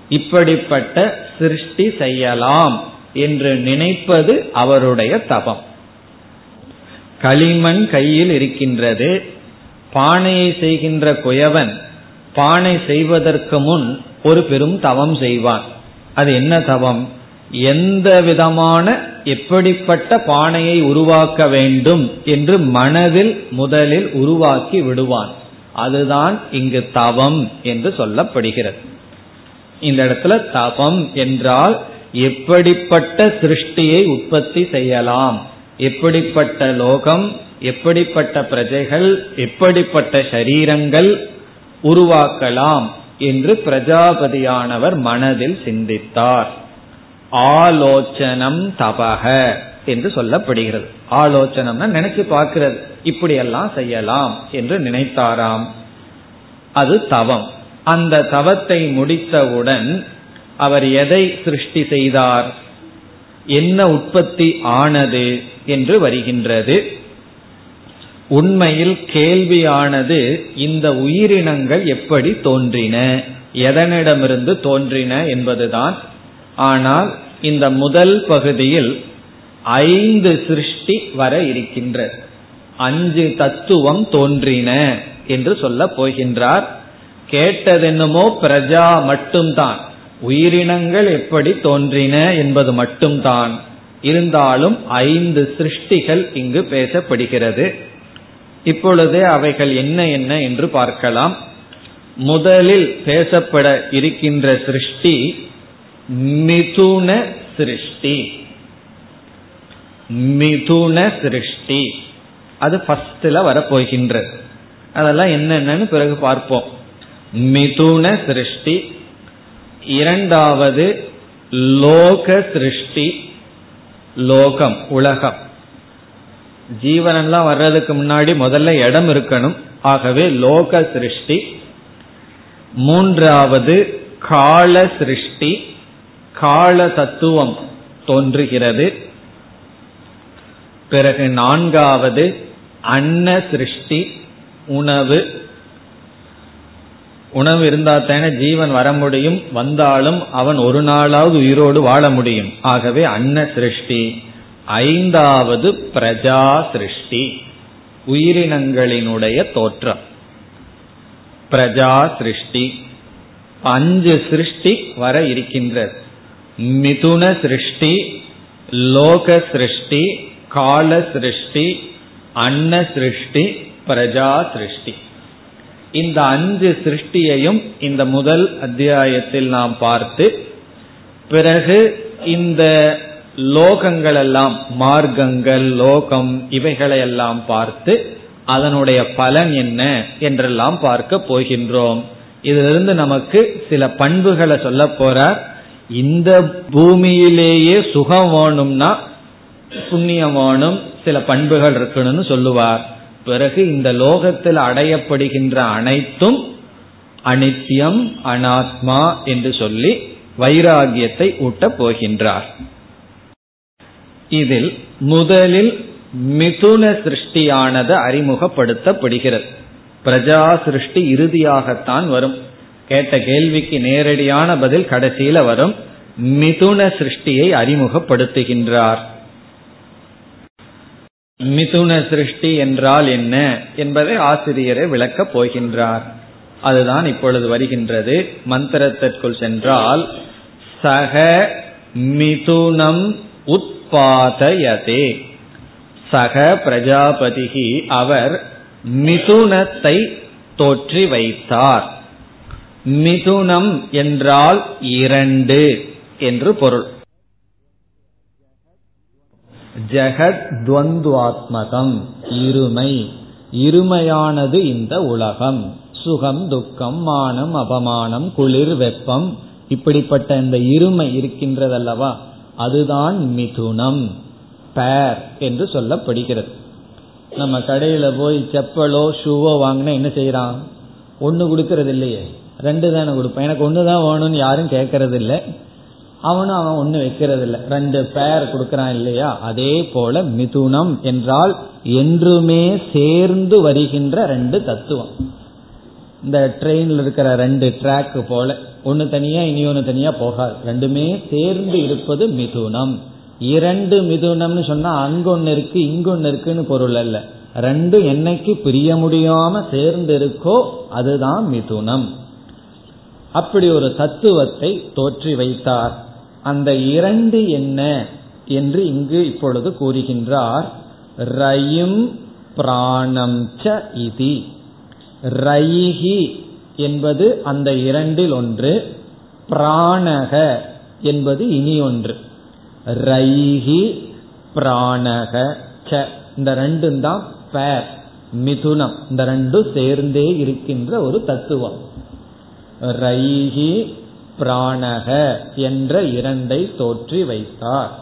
இப்படிப்பட்ட சிருஷ்டி செய்யலாம் என்று நினைப்பது அவருடைய தபம் களிமண் கையில் இருக்கின்றது. பானையை செய்கின்ற குயவன் பானை செய்வதற்கு முன் ஒரு பெரும் தவம் செய்வான். அது என்ன தவம்? எந்த விதமான எப்படிப்பட்ட பானையை உருவாக்க வேண்டும் என்று மனதில் முதலில் உருவாக்கி விடுவான். அதுதான் இங்கு தவம் என்று சொல்லப்படுகிறது. இந்த இடத்துல தபம் என்றால் எப்படிப்பட்ட சிருஷ்டியை உற்பத்தி செய்யலாம்? எப்படிப்பட்ட லோகம் எப்படிப்பட்ட பிரஜைகள் எப்படிப்பட்ட சரீரங்கள் உருவாக்கலாம்? என்று பிரஜாபதியானவர் மனதில் சிந்தித்தார். ஆலோச்சனம் தபக என்று சொல்லப்படுகிறது. ஆலோச்சனம்னா நினைச்சு பார்க்கிறது. இப்படியெல்லாம் செய்யலாம் என்று நினைத்தாராம். அது தவம். அந்த தவத்தை முடித்தவுடன் அவர் எதை சிருஷ்டி செய்தார்? என்ன உற்பத்தி ஆனது என்று வருகின்றது. உண்மையில் கேள்வியானது இந்த உயிரினங்கள் எப்படி தோன்றின? எதனிடமிருந்து தோன்றின என்பதுதான். ஆனால் இந்த முதல் பகுதியில் ஐந்து சிருஷ்டி வர இருக்கின்ற அஞ்சு தத்துவம் தோன்றின என்று சொல்ல போகின்றார். கேட்டதென்னமோ பிரஜா மட்டும்தான். உயிரினங்கள் எப்படி தோன்றின என்பது மட்டும்தான். இருந்தாலும் ஐந்து சிருஷ்டிகள் இங்கு பேசப்படுகிறது. இப்பொழுது அவைகள் என்ன என்ன என்று பார்க்கலாம். முதலில் பேசப்பட இருக்கின்ற சிருஷ்டி மிதுன சிருஷ்டி. மிதுன சிருஷ்டி. அது ஃபர்ஸ்ட்ல வரப்போகின்றது அதெல்லாம் என்னென்னு பிறகு பார்ப்போம். மிதுன சிருஷ்டி. இரண்டாவது லோக சிருஷ்டி. லோகம் உலகம். ஜீவனெல்லாம் வர்றதுக்கு முன்னாடி முதல்ல இடம் இருக்கணும். ஆகவே லோக சிருஷ்டி. மூன்றாவது கால சிருஷ்டி. கால தத்துவம் தோன்றுகிறது. பிறகு நான்காவது அன்ன சிருஷ்டி உணவு. உணவு இருந்தா தானே ஜீவன் வர முடியும். வந்தாலும் அவன் ஒரு நாளாவது உயிரோடு வாழ முடியும். ஆகவே அன்ன சிருஷ்டி. ஐந்தாவது பிரஜா சிருஷ்டி உயிரினங்களினுடைய தோற்றம். பிரஜா சிருஷ்டி அஞ்சு சிருஷ்டி வர இருக்கின்றது. மிதுன சிருஷ்டி லோக சிருஷ்டி கால சிருஷ்டி அன்ன சிருஷ்டி பிரஜா சிருஷ்டி இந்த அஞ்சு சிருஷ்டியையும் இந்த முதல் அத்தியாயத்தில் நாம் பார்த்து பிறகு இந்த லோகங்கள் எல்லாம் மார்க்கங்கள் லோகம் இவைகளை எல்லாம் பார்த்து அதனுடைய பலன் என்ன என்றெல்லாம் பார்க்க போகின்றோம். இதிலிருந்து நமக்கு சில பண்புகளை சொல்ல போறார். இந்த பூமியிலேயே சுகம் வேணும்னா புண்ணியம் வேணும் சில பண்புகள் இருக்கணும்னு சொல்லுவார். பிறகு இந்த லோகத்தில் அடையப்படுகின்ற அனைத்தும் அனித்யம் அனாத்மா என்று சொல்லி வைராகியத்தை ஊட்டப் போகின்றார். இதில் முதலில் மிதுன சிருஷ்டியானது அறிமுகப்படுத்தப்படுகிறது. பிரஜா சிருஷ்டி இறுதியாகத்தான் வரும். கேட்ட கேள்விக்கு நேரடியான பதில் கடைசியில வரும். மிதுன சிருஷ்டியை அறிமுகப்படுத்துகின்றார். மிதுன சிருஷ்டி என்றால் என்ன என்பதை ஆசிரியரை விளக்கப் போகின்றார். அதுதான் இப்பொழுது வருகின்றது மந்திரத்திற்குள் சென்றால் சக மிதுனம் உத்பாதயதே சக பிரஜாபதிகி அவர் மிதுனத்தை தோற்றி வைத்தார். மிதுனம் என்றால் இரண்டு என்று பொருள். ஜெகத் துவந்துவாத்மகம் இருமை. இருமையானது இந்த உலகம். சுகம் துக்கம் மானம் அபமானம் குளிர் வெப்பம். இப்படிப்பட்ட இந்த இருமை இருக்கின்றதல்லவா? அதுதான் மிதுனம் பேர் என்று சொல்லப்படுகிறது. நம்ம கடையில போய் செப்பலோ ஷூவோ வாங்கினா என்ன செய்யறான்? ஒன்று கொடுக்கறது இல்லையே. ரெண்டு தானே கொடுப்பேன். எனக்கு ஒன்று தான் வேணும்னு யாரும் கேட்கறது இல்லை அவனும் அவன் ஒன்று வைக்கிறது இல்லை ரெண்டு பேர் கொடுக்கறான் இல்லையா? அதே போல மிதுனம் என்றால் என்றுமே சேர்ந்து வருகின்ற ரெண்டு தத்துவம். இந்த ட்ரெயின்ல இருக்கிற ரெண்டு ட்ராக்கு போல ஒன்னு தனியா இனி ஒன்னு தனியா போகாது. ரெண்டுமே சேர்ந்து இருப்பது மிதுனம். இரண்டு மிதுனம்னு சொன்னா அங்கொன்னு இருக்கு இங்கொன்னு இருக்குன்னு பொருள் அல்ல. ரெண்டு என்னைக்கு பிரிய முடியாம சேர்ந்து இருக்கோ அதுதான் மிதுனம். அப்படி ஒரு தத்துவத்தை தோற்றி வைத்தார். அந்த இரண்டு என்ன என்று இங்கு இப்பொழுது கூறுகின்றார். ரயும் பிராணம் ச இதி. ரயிகி என்பது அந்த இரண்டில் ஒன்று பிராணக என்பது இனி ஒன்று. ரைஹி பிராணக ச இந்த ரெண்டும் தான் பேர் மிதுனம். இந்த ரெண்டும் சேர்ந்தே இருக்கின்ற ஒரு தத்துவம். ரைஹி பிராணக என்ற இரண்டை தோற்றி வைத்தார்.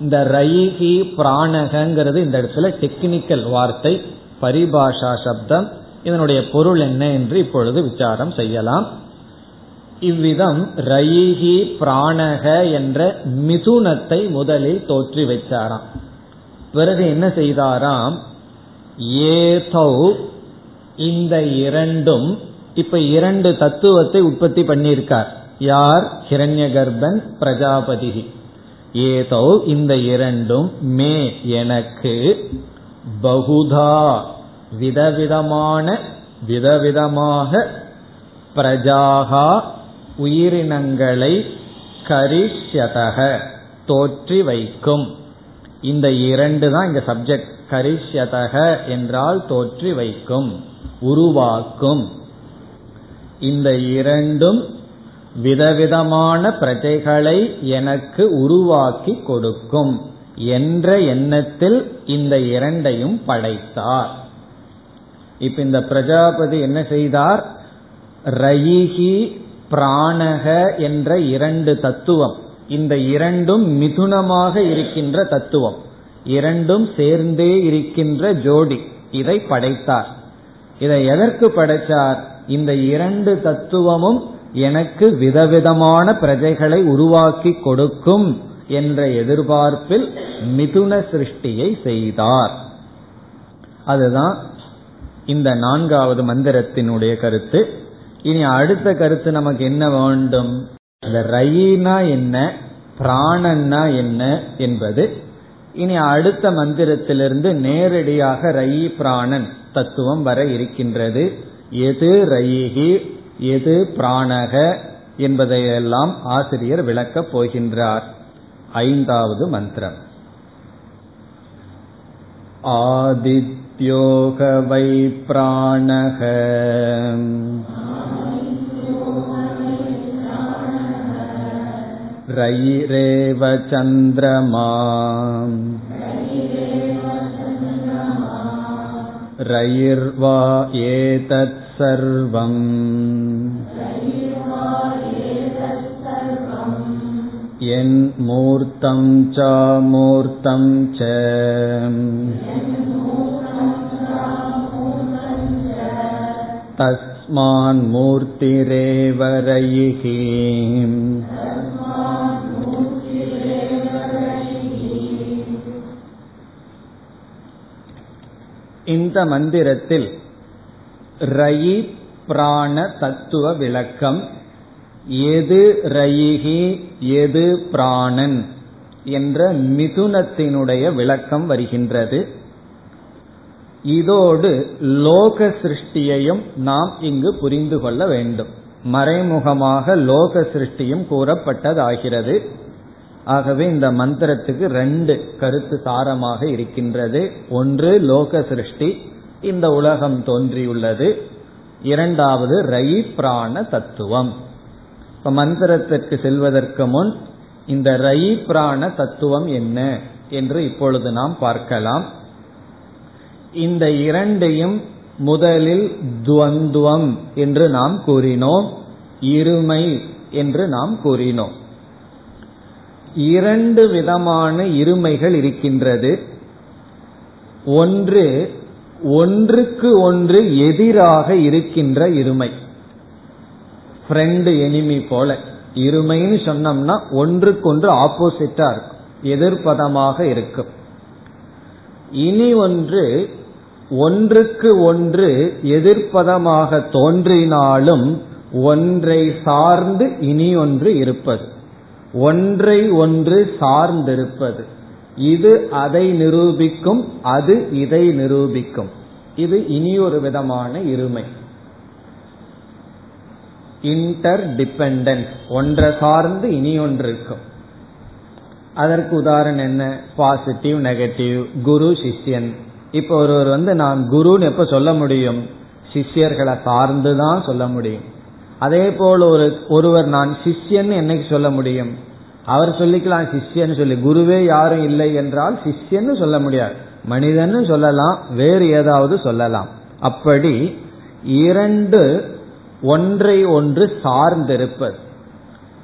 இந்த ரைஹி பிராணகங்கிறது இந்த இடத்துல டெக்னிக்கல் வார்த்தை பரிபாஷா சப்தம் இதனுடைய பொருள் என்ன என்று இப்பொழுது விசாரம் செய்யலாம். இவ்விதம் ரயிகி பிராணக என்ற மிதுனத்தை முதலில் தோற்றி வைச்சாராம் பிறகு என்ன செய்தாராம்? ஏதோ இந்த இரண்டும் இப்ப இரண்டு தத்துவத்தை உற்பத்தி பண்ணியிருக்கார். யார்? ஹிரண்ய கர்ப்பன் பிரஜாபதி ஏதோ இந்த இரண்டும் மே எனக்கு பகுதா விதவிதமான விதவிதமாக பிரஜாகா உயிரினங்களை கரிஷ்யதக தோற்றி வைக்கும். இந்த இரண்டு தான் இங்க சப்ஜெக்ட் கரிஷ்யதக என்றால் தோற்றி வைக்கும் உருவாக்கும். இந்த இரண்டும் விதவிதமான பிரஜைகளை எனக்கு உருவாக்கி கொடுக்கும் என்ற எண்ணத்தில் இந்த இரண்டையும் படைத்தார். இப்ப இந்த பிரஜாபதி என்ன செய்தார்? ரயிகி பிராணக என்ற இரண்டு தத்துவம். இந்த இரண்டும் மிதுனமாக இருக்கின்ற தத்துவம். இரண்டும் சேர்ந்தே இருக்கின்ற ஜோடி. இதை படைத்தார். இதை எதற்கு படைத்தார்? இந்த இரண்டு தத்துவமும் எனக்கு விதவிதமான பிரஜைகளை உருவாக்கி கொடுக்கும் என்ற எதிர்பார்ப்பில் மிதுன சிருஷ்டியை செய்தார். அதுதான் இந்த நான்காவது மந்திரத்தினுடைய கருத்து. இனி அடுத்த கருத்து நமக்கு என்ன வேண்டும்? இந்த ரயினா என்ன? பிராணன்னா என்ன என்பது. இனி அடுத்த மந்திரத்திலிருந்து நேரடியாக ரயி பிராணன் தத்துவம் வர இருக்கின்றது. எது ரயிகி எது பிராணக என்பதையெல்லாம் ஆசிரியர் விளக்கப் போகின்றார். ஐந்தாவது மந்திரம். योग वै प्राणः रयिरेव चन्द्रमा रयिर्वा एतत् सर्वम् यन्मूर्तं चामूर्तं च तस्मान्मूर्तिरेव रयिः இந்த மந்திரத்தில் ரயி பிராண தத்துவ விளக்கம் எது ரயிகி எது பிராணன் என்ற மிதுனத்தினுடைய விளக்கம் வருகின்றது இதோடு லோக சிருஷ்டியையும் நாம் இங்கு புரிந்து கொள்ள வேண்டும். மறைமுகமாக லோக சிருஷ்டியும் கூறப்பட்டதாகிறது. ஆகவே இந்த மந்திரத்துக்கு ரெண்டு கருத்து சாரமாக இருக்கின்றது. ஒன்று லோக சிருஷ்டி இந்த உலகம் தோன்றியுள்ளது. இரண்டாவது ரயி பிராண தத்துவம். இப்ப மந்திரத்திற்கு செல்வதற்கு முன் இந்த ரயி பிராண தத்துவம் என்ன என்று இப்பொழுது நாம் பார்க்கலாம். இந்த இரண்டையும் முதலில் துவந்துவம் என்று நாம் கூறினோம் இருமை என்று நாம் கூறினோம். இரண்டு விதமான இருமைகள் இருக்கின்றது. ஒன்று ஒன்றுக்கு ஒன்று எதிராக இருக்கின்ற இருமை. ஃப்ரெண்டு எனிமி போல. இருமைன்னு சொன்னோம்னா ஒன்றுக்கொன்று ஆப்போசிட்டா இருக்கும். எதிர்ப்பதமாக இருக்கும். இனி ஒன்று ஒன்றுக்கு ஒன்று எதிர்ப்பதமாக தோன்றினாலும் ஒன்றை சார்ந்து இனி ஒன்று இருப்பது. ஒன்றை ஒன்று சார்ந்திருப்பது. இது அதை நிரூபிக்கும் அது இதை நிரூபிக்கும். இது இனி ஒரு விதமான இருமை. இன்டர் டிபெண்டன்ஸ் ஒன்றை சார்ந்து இனி ஒன்று இருக்கும். அதற்கு உதாரணம் என்ன? பாசிட்டிவ் நெகட்டிவ் குரு சிஷ்யன். இப்போ ஒருவர் வந்து நான் குருன்னு எப்ப சொல்ல முடியும்? சிஷ்யர்களை சார்ந்து தான் சொல்ல முடியும். அதே போல் ஒரு ஒருவர் நான் சிஷ்யன் என்னைக்கு சொல்ல முடியும்? அவர் சொல்லிக்கலாம் சிஷ்யன்னு சொல்லி. குருவே யாரும் இல்லை என்றால் சிஷ்யன்னு சொல்ல முடியாது. மனிதன்னு சொல்லலாம் வேறு ஏதாவது சொல்லலாம். அப்படி இரண்டு ஒன்றை ஒன்று சார்ந்திருப்பது.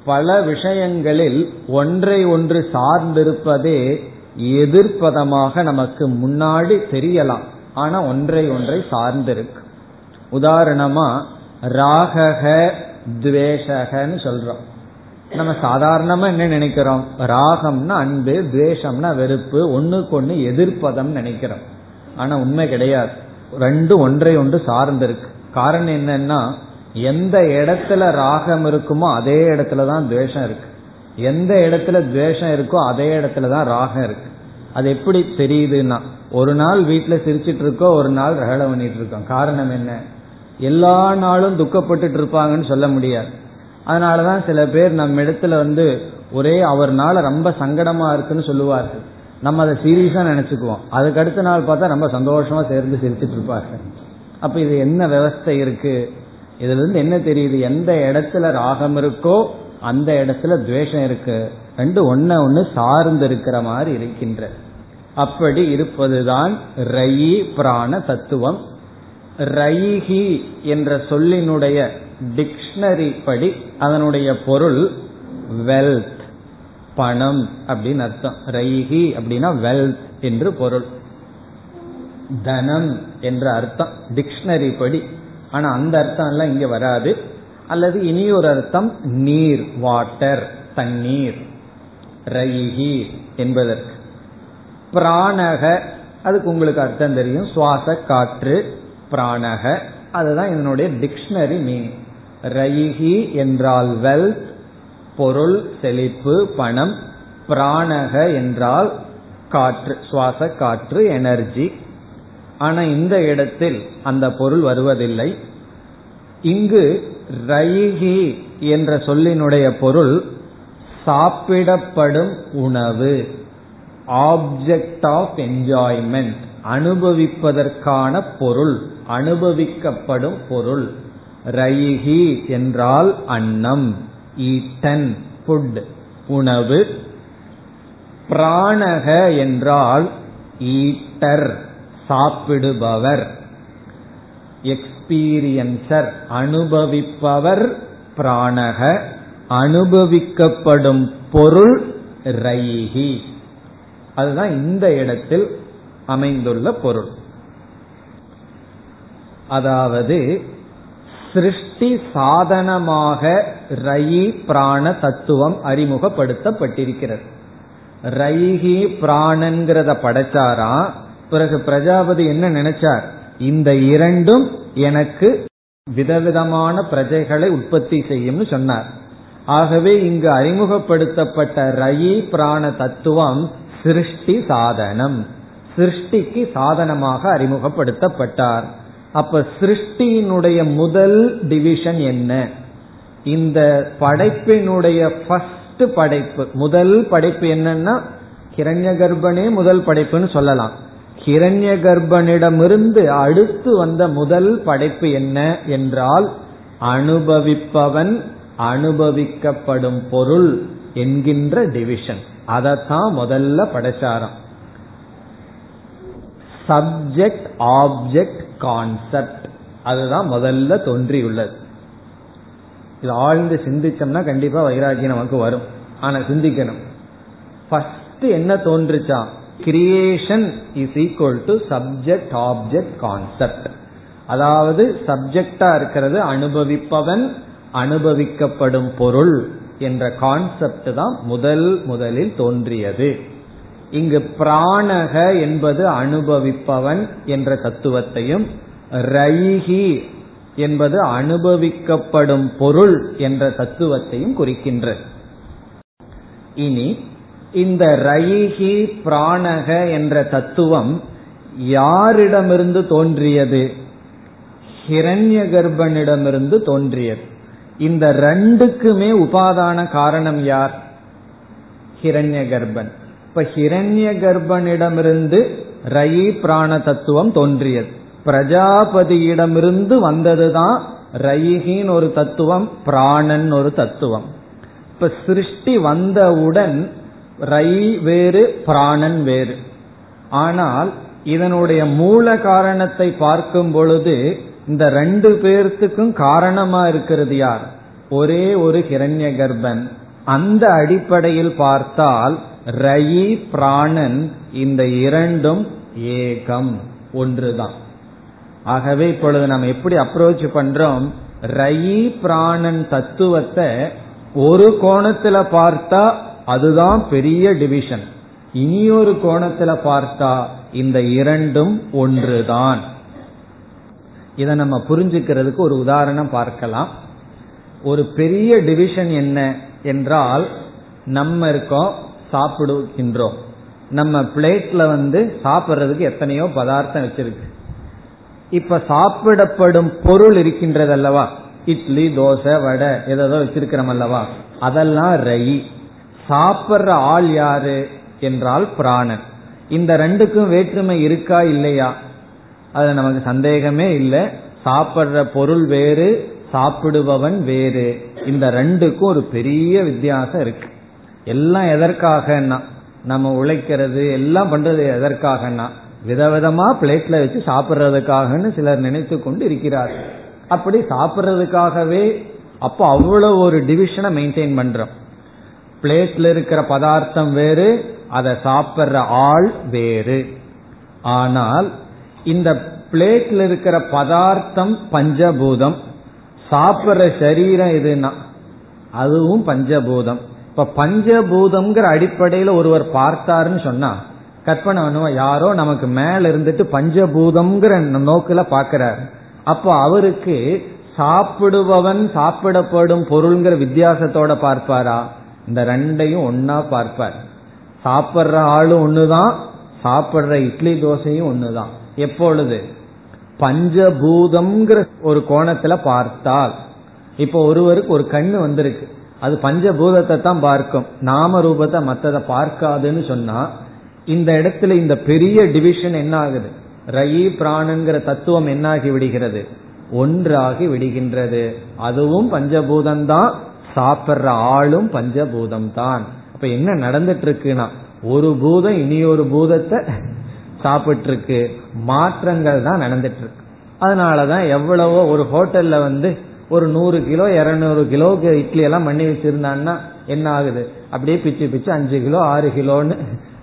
பல விஷயங்களில் ஒன்றை ஒன்று சார்ந்திருப்பதே எதிர்ப்பதமாக நமக்கு முன்னாடி தெரியலாம். ஆனா ஒன்றை ஒன்றை சார்ந்திருக்கு. உதாரணமா ராகக துவேஷகன்னு சொல்றோம். நம்ம சாதாரணமா என்ன நினைக்கிறோம்? ராகம்னா அன்பு துவேஷம்னா வெறுப்பு ஒன்னுக்கு ஒண்ணு எதிர்ப்பதம் நினைக்கிறோம். ஆனா உண்மை கிடையாது. ரெண்டு ஒன்றை ஒன்று சார்ந்திருக்கு. காரணம் என்னன்னா எந்த இடத்துல ராகம் இருக்குமோ அதே இடத்துல தான் துவேஷம் இருக்கு. எந்த இடத்துல துவேஷம் இருக்கோ அதே இடத்துல தான் ராகம் இருக்கு. அது எப்படி தெரியுதுன்னா ஒரு நாள் வீட்டில் சிரிச்சிட்டு இருக்கோ ஒரு நாள் ரகலை பண்ணிட்டு இருக்கோம். காரணம் என்ன? எல்லா நாளும் துக்கப்பட்டுட்டு இருப்பாங்கன்னு சொல்ல முடியாது. அதனாலதான் சில பேர் நம்ம இடத்துல வந்து ஒரே அவர்னால ரொம்ப சங்கடமா இருக்குன்னு சொல்லுவார்கள். நம்ம அதை சீரியஸா நினைச்சுக்குவோம். அதுக்கு அடுத்த நாள் பார்த்தா ரொம்ப சந்தோஷமா சேர்ந்து சிரிச்சிட்டு இருப்பார்கள். அப்ப இது என்ன விவஸ்தை இருக்கு? இதுல இருந்து என்ன தெரியுது? எந்த இடத்துல ராகம் இருக்கோ அந்த இடத்துல துவேஷம் இருக்கு. ரெண்டு ஒன்ன ஒன்னு சார்ந்து இருக்கிற மாதிரி இருக்கின்ற. அப்படி இருப்பதுதான் ரயி பிராண தத்துவம். ரைஹி என்ற சொல்லினுடைய டிக்ஷனரி படி அதனுடைய பொருள் வெல்த் பணம் அப்படின்னு அர்த்தம். ரைஹி அப்படின்னா வெல்த் என்று பொருள். தனம் என்ற அர்த்தம். டிக்ஷனரி படி. ஆனா அந்த அர்த்தம் எல்லாம் இங்க வராது. அல்லது இனி ஒரு அர்த்தம் நீர் வாட்டர் தண்ணீர் ரயிகி என்பதற்கு. பிராணக அதுக்கு உங்களுக்கு அர்த்தம் தெரியும். சுவாச காற்று பிராணக. அதுதான் இதனுடைய டிக்ஷனரி மீன் ரைஹி என்றால் வெல்த் பொருள் செழிப்பு பணம். பிராணக என்றால் காற்று சுவாச காற்று எனர்ஜி ஆனா இந்த இடத்தில் அந்த பொருள் வருவதில்லை. இங்கு ரைஹி என்ற சொல்லினுடைய பொருள் சாப்பிடப்படும் உணவு ஆப்ஜெக்ட் ஆஃப் என்ஜாய்மெண்ட் அனுபவிப்பதற்கான பொருள் அனுபவிக்கப்படும் பொருள். ரைஹி என்றால் அன்னம் ஈட்டன் ஃபுட் உணவு. பிராணக என்றால் ஈட்டர் சாப்பிடுபவர். எக்ஸ்பீரியன்சர் அனுபவிப்பவர் பிராணக அனுபவிக்கப்படும் பொருள் ரைஹி. அதுதான் இந்த இடத்தில் அமைந்துள்ள பொருள். அதாவது சிருஷ்டி சாதனமாக ரயி பிராண தத்துவம் அறிமுகப்படுத்தப்பட்டிருக்கிறது. ரைஹி பிராணங்கிறத படைச்சாரா? பிறகு பிரஜாபதி என்ன நினைச்சார்? இந்த இரண்டும் எனக்கு விதவிதமான பிரஜைகளை உற்பத்தி செய்யும்னு சொன்னார். ஆகவே இங்கு அறிமுகப்படுத்தப்பட்ட ரயி பிராண தத்துவம் சிருஷ்டி சாதனம். சிருஷ்டிக்கு சாதனமாக அறிமுகப்படுத்தப்பட்டார். அப்ப சிருஷ்டியினுடைய முதல் டிவிஷன் என்ன? இந்த படைப்பினுடைய ஃபர்ஸ்ட் படைப்பு. முதல் படைப்பு என்னன்னா கிரண்ய கர்ப்பனே முதல் படைப்புன்னு சொல்லலாம். கிரண்ய கர்ப்பனிடமிருந்து அடுத்து வந்த முதல் படைப்பு என்ன என்றால் அனுபவிப்பவன் அனுபவிக்கப்படும் பொருள் என்கின்ற டிவிஷன் அதைத்தான் முதல்ல படைச்சாராம். சப்ஜெக்ட் ஆப்ஜெக்ட் கான்செப்ட் அதுதான் முதல்ல தோன்றியுள்ளது. இது ஆழ்ந்து சிந்திச்சோம்னா கண்டிப்பா வைராகியம் நமக்கு வரும். ஆனா சிந்திக்கணும். ஃபர்ஸ்ட் என்ன தோன்றுச்சான் creation is equal to subject object concept அதாவது சப்ஜெக்டா இருக்கிறது அனுபவிப்பவன் அனுபவிக்கப்படும் பொருள் என்ற கான்செப்ட் தான் முதல் முதலில் தோன்றியது. இங்கு பிராணக என்பது அனுபவிப்பவன் என்ற தத்துவத்தையும் ரைஹி என்பது அனுபவிக்கப்படும் பொருள் என்ற தத்துவத்தையும் குறிக்கின்றது இனி இந்த ரயிகி பிராணக என்ற தத்துவம் யாரிடமிருந்து தோன்றியது? ஹிரண்ய கர்ப்பனிடமிருந்து தோன்றியது. இந்த ரெண்டுக்குமே உபாதான காரணம் யார்? ஹிரண்ய கர்ப்பன் இப்ப ஹிரண்ய கர்ப்பனிடமிருந்து ரயி பிராண தத்துவம் தோன்றியது. பிரஜாபதியிடமிருந்து வந்ததுதான் ரயிகின் ஒரு தத்துவம் பிராணன் ஒரு தத்துவம். இப்ப சிருஷ்டி வந்தவுடன் ரை வேறு பிராணன் வேறு. ஆனால் இதனுடைய மூல காரணத்தை பார்க்கும் பொழுது இந்த ரெண்டு பேர்த்துக்கும் காரணமா இருக்கிறது யார்? ஒரே ஒரு ஹிரண்ய கர்ப்பன். அந்த அடிப்படையில் பார்த்தால் ரயி பிராணன் இந்த இரண்டும் ஏகம் ஒன்றுதான். ஆகவே இப்பொழுது நம்ம எப்படி அப்ரோச் பண்றோம்? ரயி பிராணன் தத்துவத்தை ஒரு கோணத்துல பார்த்தா அதுதான் பெரிய டிவிஷன் இனியொரு கோணத்துல பார்த்தா இந்த இரண்டும் ஒன்றுதான். இதை நம்ம புரிஞ்சுக்கிறதுக்கு ஒரு உதாரணம் பார்க்கலாம். ஒரு பெரிய டிவிஷன் என்ன என்றால் நம்ம இருக்கோம் சாப்பிடுகின்றோம். நம்ம பிளேட்ல வந்து சாப்பிட்றதுக்கு எத்தனையோ பதார்த்தம் வச்சிருக்கு. இப்ப சாப்பிடப்படும் பொருள் இருக்கின்றது அல்லவா இட்லி தோசை வடை ஏதோ வச்சிருக்கிறோம் அல்லவா? அதெல்லாம் ரயி சாப்பிட்ற ஆள் யாரு என்றால் பிராணன். இந்த ரெண்டுக்கும் வேற்றுமை இருக்கா இல்லையா? அது நமக்கு சந்தேகமே இல்லை. சாப்பிட்ற பொருள் வேறு சாப்பிடுபவன் வேறு. இந்த ரெண்டுக்கும் ஒரு பெரிய வித்தியாசம் இருக்கு. எல்லாம் எதற்காகனா நம்ம உழைக்கிறது எல்லாம் பண்றது எதற்காகனா விதவிதமா பிளேட்ல வச்சு சாப்பிட்றதுக்காகன்னு சிலர் நினைத்து கொண்டு இருக்கிறார். அப்படி சாப்பிட்றதுக்காகவே அப்போ அவ்வளவு ஒரு டிவிஷனை மெயின்டைன் பண்றோம். பிளேட்ல இருக்கிற பதார்த்தம் வேறு அதை சாப்பிட்ற ஆள் வேறு. ஆனால் இந்த பிளேட்ல இருக்கிற பதார்த்தம் பஞ்சபூதம். சாப்பிட்ற சரீரம் எதுனா அதுவும் பஞ்சபூதம். இப்ப பஞ்சபூதம்ங்கிற அடிப்படையில ஒருவர் பார்த்தாருன்னு சொன்னா கற்பனை பண்ணுவோம் யாரோ நமக்கு மேல இருந்துட்டு பஞ்சபூதம்ங்கிற நோக்கில பாக்கிறார் அப்போ அவருக்கு சாப்பிடுபவன் சாப்பிடப்படும் பொருள்ங்கிற வித்தியாசத்தோட பார்ப்பாரா? இந்த ரெண்டையும் ஒன்னா பார்ப்பார். சாப்பிட்ற ஆளும் ஒண்ணுதான் சாப்பிட்ற இட்லி தோசையும் ஒண்ணுதான். எப்பொழுது? பஞ்சபூதம்ங்கிற ஒரு கோணத்துல பார்த்தால். இப்போ ஒருவருக்கு ஒரு கண்ணு வந்திருக்கு. அது பஞ்சபூதத்தை தான் பார்க்கும். நாம ரூபத்தை மற்றதை பார்க்காதுன்னு சொன்னா இந்த இடத்துல இந்த பெரிய டிவிஷன் என்ன ஆகுது? ரயி பிராணங்கிற தத்துவம் என்னாகி விடுகிறது? ஒன்றாகி விடுகின்றது. அதுவும் பஞ்சபூதம்தான் சாப்பிட்ற ஆளும் பஞ்சபூதம் தான் அப்ப என்ன நடந்துட்டு இருக்குன்னா ஒரு பூதம் இனி ஒரு பூதத்தை சாப்பிட்டு இருக்கு மாற்றங்கள் தான் நடந்துட்டு இருக்கு அதனாலதான் எவ்வளவோ ஒரு ஹோட்டல்ல வந்து ஒரு நூறு கிலோ இருநூறு கிலோக்கு இட்லி எல்லாம் பண்ணி வச்சிருந்தான்னா என்ன ஆகுது? அப்படியே பிச்சு பிச்சு அஞ்சு கிலோ ஆறு கிலோன்னு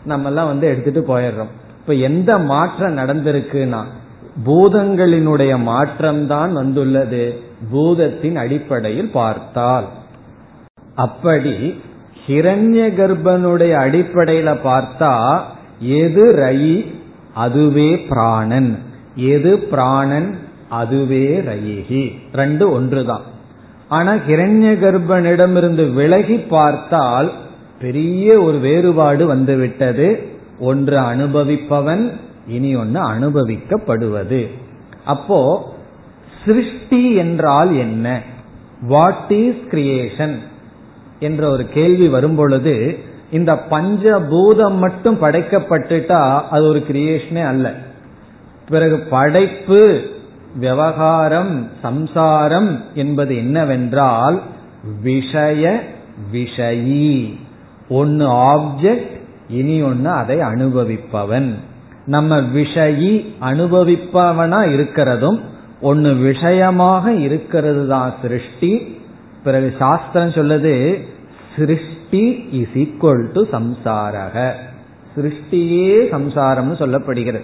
நம்ம எல்லாம் வந்து எடுத்துட்டு போயிடுறோம். இப்ப எந்த மாற்றம் நடந்திருக்குன்னா பூதங்களினுடைய மாற்றம் தான் வந்துள்ளது. பூதத்தின் அடிப்படையில் பார்த்தால். அப்படி ஹிரண்ய கர்ப்பனுடைய அடிப்படையில பார்த்தா எது ரயி அதுவே பிராணன். எது பிராணன் அதுவே ரயிகி. ரெண்டு ஒன்றுதான். ஆனா ஹிரண்ய கர்ப்பனிடமிருந்து விலகி பார்த்தால் பெரிய ஒரு வேறுபாடு வந்துவிட்டது. ஒன்று அனுபவிப்பவன் இனி ஒன்று அனுபவிக்கப்படுவது. அப்போ சிருஷ்டி என்றால் என்ன? வாட் இஸ் கிரியேஷன் என்ற ஒரு கேள்வி வரும் பொழுது இந்த பஞ்சபூதம் மட்டும் படைக்கப்பட்டுட்டா அது ஒரு கிரியேஷனே அல்ல. பிறகு படைப்பு விவகாரம் சம்சாரம் என்பது என்னவென்றால் விஷய விஷயி. ஒன்னு ஆப்ஜெக்ட் இனி ஒன்னு அதை அனுபவிப்பவன். நம்ம விஷயி அனுபவிப்பவனா இருக்கிறதும் ஒன்னு விஷயமாக இருக்கிறது தான் சிருஷ்டி பிறகு சாஸ்திரம் சொல்லுது சிருஷ்டி இஸ் ஈக்குவல் டு சம்சாரக. சிருஷ்டியே சம்சாரம்னு சொல்லப்படுகிறது.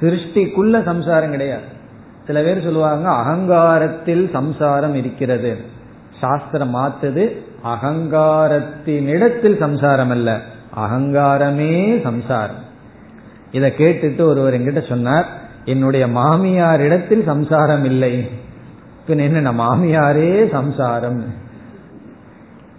சிருஷ்டிக்குள்ள சம்சாரம் கிடையாது. சில பேர் சொல்லுவாங்க அகங்காரத்தில் சம்சாரம் இருக்கிறது. சாஸ்திரம் மாத்துது அகங்காரத்தினிடத்தில் சம்சாரம் அல்ல அகங்காரமே சம்சாரம். இதை கேட்டுட்டு ஒருவர் என்கிட்ட சொன்னார் என்னுடைய மாமியாரிடத்தில் சம்சாரம் இல்லை. பின் என்ன மாமியாரே சம்சாரம்.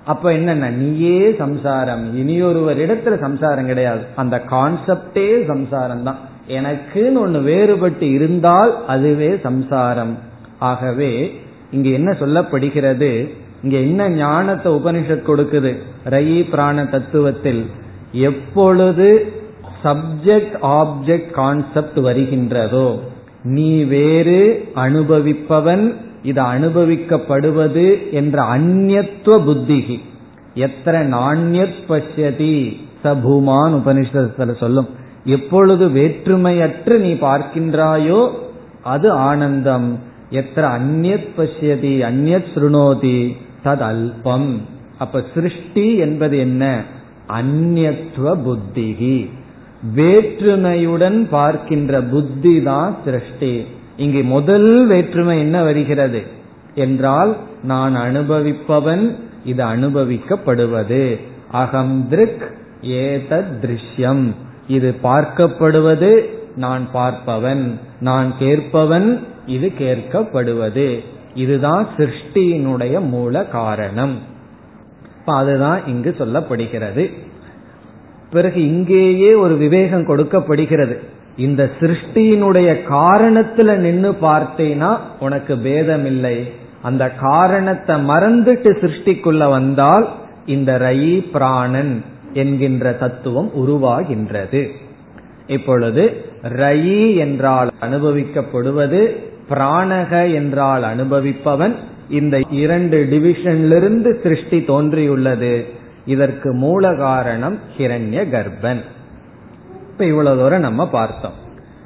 அப்ப என்னன்னா நீயே சம்சாரம். இனியொருவர் இடத்துல சம்சாரம் கிடையாது. அந்த கான்செப்டே சம்சாரம் தான் எனக்குன்னு ஒண்ணு வேறுபட்டு இருந்தால் அதுவே சம்சாரம். ஆகவே இங்க என்ன சொல்லப்படுகிறது? இங்க என்ன ஞானத்தை உபனிஷத் கொடுக்குது? ரயி பிராண தத்துவத்தில் எப்பொழுது சப்ஜெக்ட் ஆப்ஜெக்ட் கான்செப்ட் வருகின்றதோ நீ வேறு அனுபவிப்பவன் இது அனுபவிக்கப்படுவது என்ற அந்நத்துவ புத்திகி. எத்தனை நாண்யத் பசியதி சபூமான் உபனிஷத்துல சொல்லும். எப்பொழுது வேற்றுமையற்று நீ பார்க்கின்றாயோ அது ஆனந்தம். எத்தனை அந்நத் பசியதி அந்நத் சுருணோதி தத் அல்பம். அப்ப சிருஷ்டி என்பது என்ன? அந்நத்துவ புத்திகி. வேற்றுமையுடன் பார்க்கின்ற புத்தி தான் சிருஷ்டி. இங்கே முதல் வேற்றுமை என்ன வருகிறது? என்றால் நான் அனுபவிப்பவன் இது அனுபவிக்கப்படுவது. அகம் திருக் ஏதத் திருஷ்யம். இது பார்க்கப்படுவது நான் பார்ப்பவன். நான் கேட்பவன் இது கேட்கப்படுவது. இதுதான் சிருஷ்டியினுடைய மூல காரணம். அதுதான் இங்கு சொல்லப்படுகிறது. பிறகு இங்கேயே ஒரு விவேகம் கொடுக்கப்படுகிறது. இந்த சிருஷ்டியினுடைய காரணத்துல நின்னு பார்த்தேனா உனக்கு பேதம் இல்லை அந்த காரணத்தை மறந்துட்டு சிருஷ்டிக்குள்ள வந்தால் இந்த ரயி பிராணன் என்கின்ற தத்துவம் உருவாகின்றது. இப்பொழுது ரயி என்றால் அனுபவிக்கப்படுவது பிராணக என்றால் அனுபவிப்பவன் இந்த இரண்டு டிவிஷன்லிருந்து சிருஷ்டி தோன்றியுள்ளது. இதற்கு மூல காரணம் ஹிரண்ய கர்ப்பன் இப்ப இவ்வளவு தூரம் நம்ம பார்த்தோம்.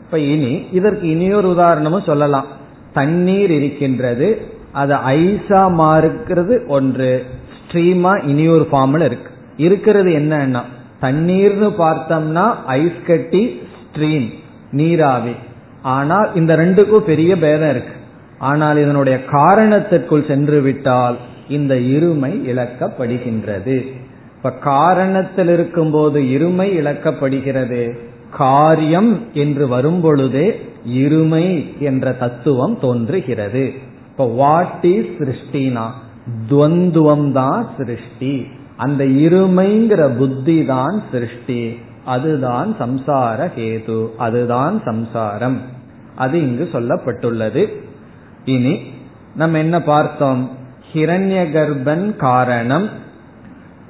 இப்ப இனி இதற்கு இனியொரு உதாரணமும் சொல்லலாம். தண்ணீர் இருக்கின்றது அது ஐஸா மாறுக்கிறது ஒன்று. ஸ்ட்ரீமா இனியொரு ஃபார்ம்ல இருக்கு. இருக்கிறது என்னன்னா தண்ணீர்னு பார்த்தோம்னா ஐஸ் கட்டி ஸ்ட்ரீம் நீராவி. ஆனால் இந்த ரெண்டுக்கும் பெரிய பேதம் இருக்கு. ஆனால் இதனுடைய காரணத்திற்குள் சென்று விட்டால் இந்த இருமை இழக்கப்படுகின்றது. இப்ப காரணத்தில் இருக்கும் போது இருமை இழக்கப்படுகிறது. காரியம் என்று வரும்பொழுதே இருமை என்ற தத்துவம் தோன்றுகிறது. இப்ப வாட் இஸ் சிருஷ்டினா துவந்துவம் தான் சிருஷ்டி அந்த இருமைங்கிற புத்தி தான் சிருஷ்டி அதுதான் சம்சார ஹேது. அதுதான் சம்சாரம். அது இங்கு சொல்லப்பட்டுள்ளது. இனி நம்ம என்ன பார்த்தோம்? ஹிரண்ய கர்ப்பன் காரணம்.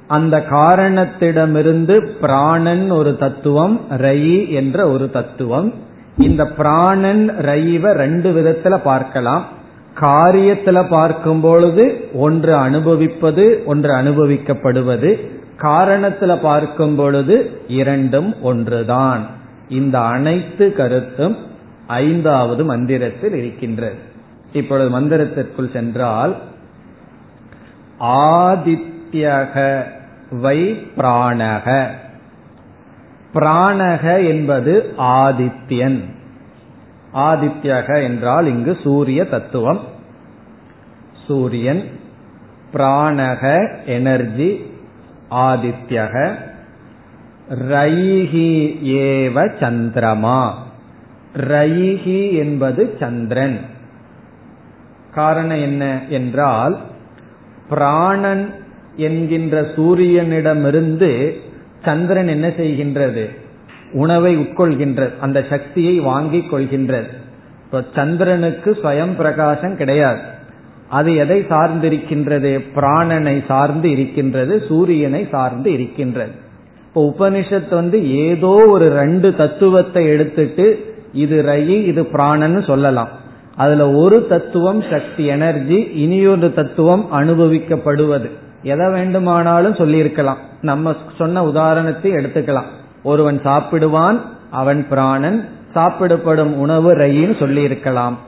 அந்த காரணத்திடமிருந்து பிராணன் ஒரு தத்துவம் ரயி என்ற ஒரு தத்துவம். இந்த பிராணன் ரயிவ ரெண்டு விதத்துல பார்க்கலாம். காரியத்துல பார்க்கும் பொழுது ஒன்று அனுபவிப்பது ஒன்று அனுபவிக்கப்படுவது. காரணத்துல பார்க்கும் பொழுது இரண்டும் ஒன்றுதான். இந்த அனைத்து கருத்தும் ஐந்தாவது மந்திரத்தில் இருக்கின்றது. இப்பொழுது மந்திரத்திற்குள் சென்றால் ஆதித்யக வை பிராணக. பிராணக என்பது ஆதித்யன். ஆதித்யக என்றால் இங்கு சூரிய தத்துவம். சூரியன் பிராணக எனர்ஜி ஆதித்யக ரைஹி ஏவ சந்திரமா. ரைஹி என்பது சந்திரன். காரணம் என்ன என்றால் பிராணன் என்கின்ற சூரியனிடமிருந்து சந்திரன் என்ன செய்கின்றது? உணவை உட்கொள்கின்றது. அந்த சக்தியை வாங்கிக் கொள்கின்றது. இப்ப சந்திரனுக்கு சுயம் பிரகாசம் கிடையாது. அது எதை சார்ந்திருக்கின்றது? பிராணனை சார்ந்து இருக்கின்றது சூரியனை சார்ந்து இருக்கின்றது. இப்போ உபனிஷத் வந்து ஏதோ ஒரு ரெண்டு தத்துவத்தை எடுத்துட்டு இது ரயி இது பிராணன்னு சொல்லலாம். அதுல ஒரு தத்துவம் சக்தி எனர்ஜி இனியொரு தத்துவம் அனுபவிக்கப்படுவது. எதை வேண்டுமானாலும் சொல்லியிருக்கலாம். நம்ம சொன்ன உதாரணத்தை எடுத்துக்கலாம். ஒருவன் சாப்பிடுவான் அவன் பிராணன். சாப்பிடப்படும் உணவு ரயின்னு சொல்லி இருக்கலாம்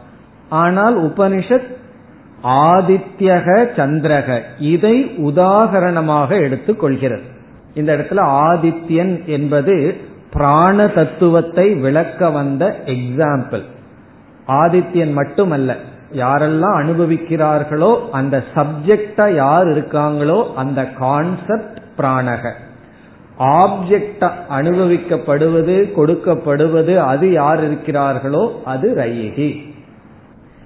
ஆனால் உபனிஷத் ஆதித்யக சந்திரக இதை உதாகரணமாக எடுத்துக் கொள்கிறது. இந்த இடத்துல ஆதித்யன் என்பது பிராண தத்துவத்தை விளக்க வந்த எக்ஸாம்பிள் ஆதித்யன் மட்டுமல்ல யாரெல்லாம் அனுபவிக்கிறார்களோ அந்த சப்ஜெக்டா யார் இருக்காங்களோ அந்த கான்செப்ட் பிராணக. ஆப்ஜெக்டா அனுபவிக்கப்படுவது கொடுக்கப்படுவது அது யார் இருக்கிறார்களோ அது ரயிகி.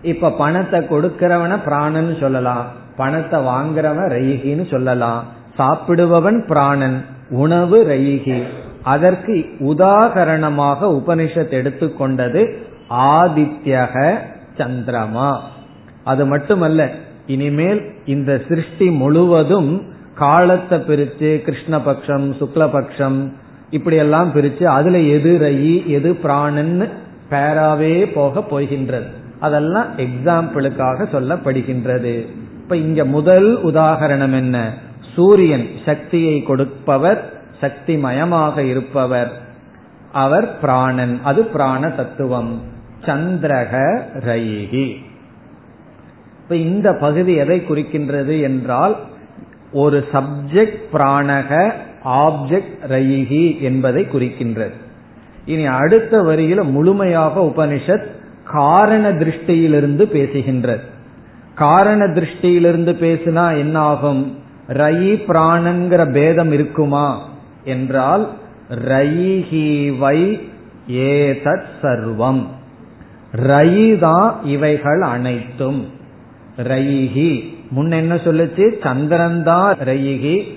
இப்ப பணத்தை கொடுக்கிறவன பிராணன் சொல்லலாம். பணத்தை வாங்குறவன் ரயிகின்னு சொல்லலாம். சாப்பிடுபவன் பிராணன். உணவு ரயிகி. அதற்கு உதாகரணமாக உபனிஷத் எடுத்துக்கொண்டது ஆதித்யக சந்திரமா? அது மட்டுமல்ல இனிமேல் இந்த சிருஷ்டி முழுவதும் காலத்தை பிரிச்சு கிருஷ்ணபக்ஷம் சுக்லபக்ஷம் இப்படி எல்லாம் பிரிச்சு அதுல எது ரயி எது பிராணன்னு பேராவே போக போகின்றது. அதெல்லாம் எக்ஸாம்பிளுக்காக சொல்லப்படுகின்றது. இப்ப இங்க முதல் உதாகரணம் என்ன? சூரியன் சக்தியை கொடுப்பவர் சக்தி மயமாக இருப்பவர். அவர் பிராணன் அது பிராண தத்துவம். சந்திரக ரயிகி இப்ப இந்த பகுதி எதை குறிக்கின்றது என்றால் ஒரு சப்ஜெக்ட் பிராணக ஆப்ஜெக்ட் ரயிகி என்பதை குறிக்கின்றது. இனி அடுத்த வரியில முழுமையாக உபனிஷத் காரண திருஷ்டியிலிருந்து பேசுகின்றது. காரண திருஷ்டியிலிருந்து பேசினா என்ன ஆகும் ரயி பிராணங்கிற பேதம் இருக்குமா? என்றால் ரயிஹி வை ஏதத் சர்வம். ரயிதா இவைகள் அனைத்தும். ரயிகி. முன் என்ன சொல்லுச்சு? சந்திரன் ரயிகி.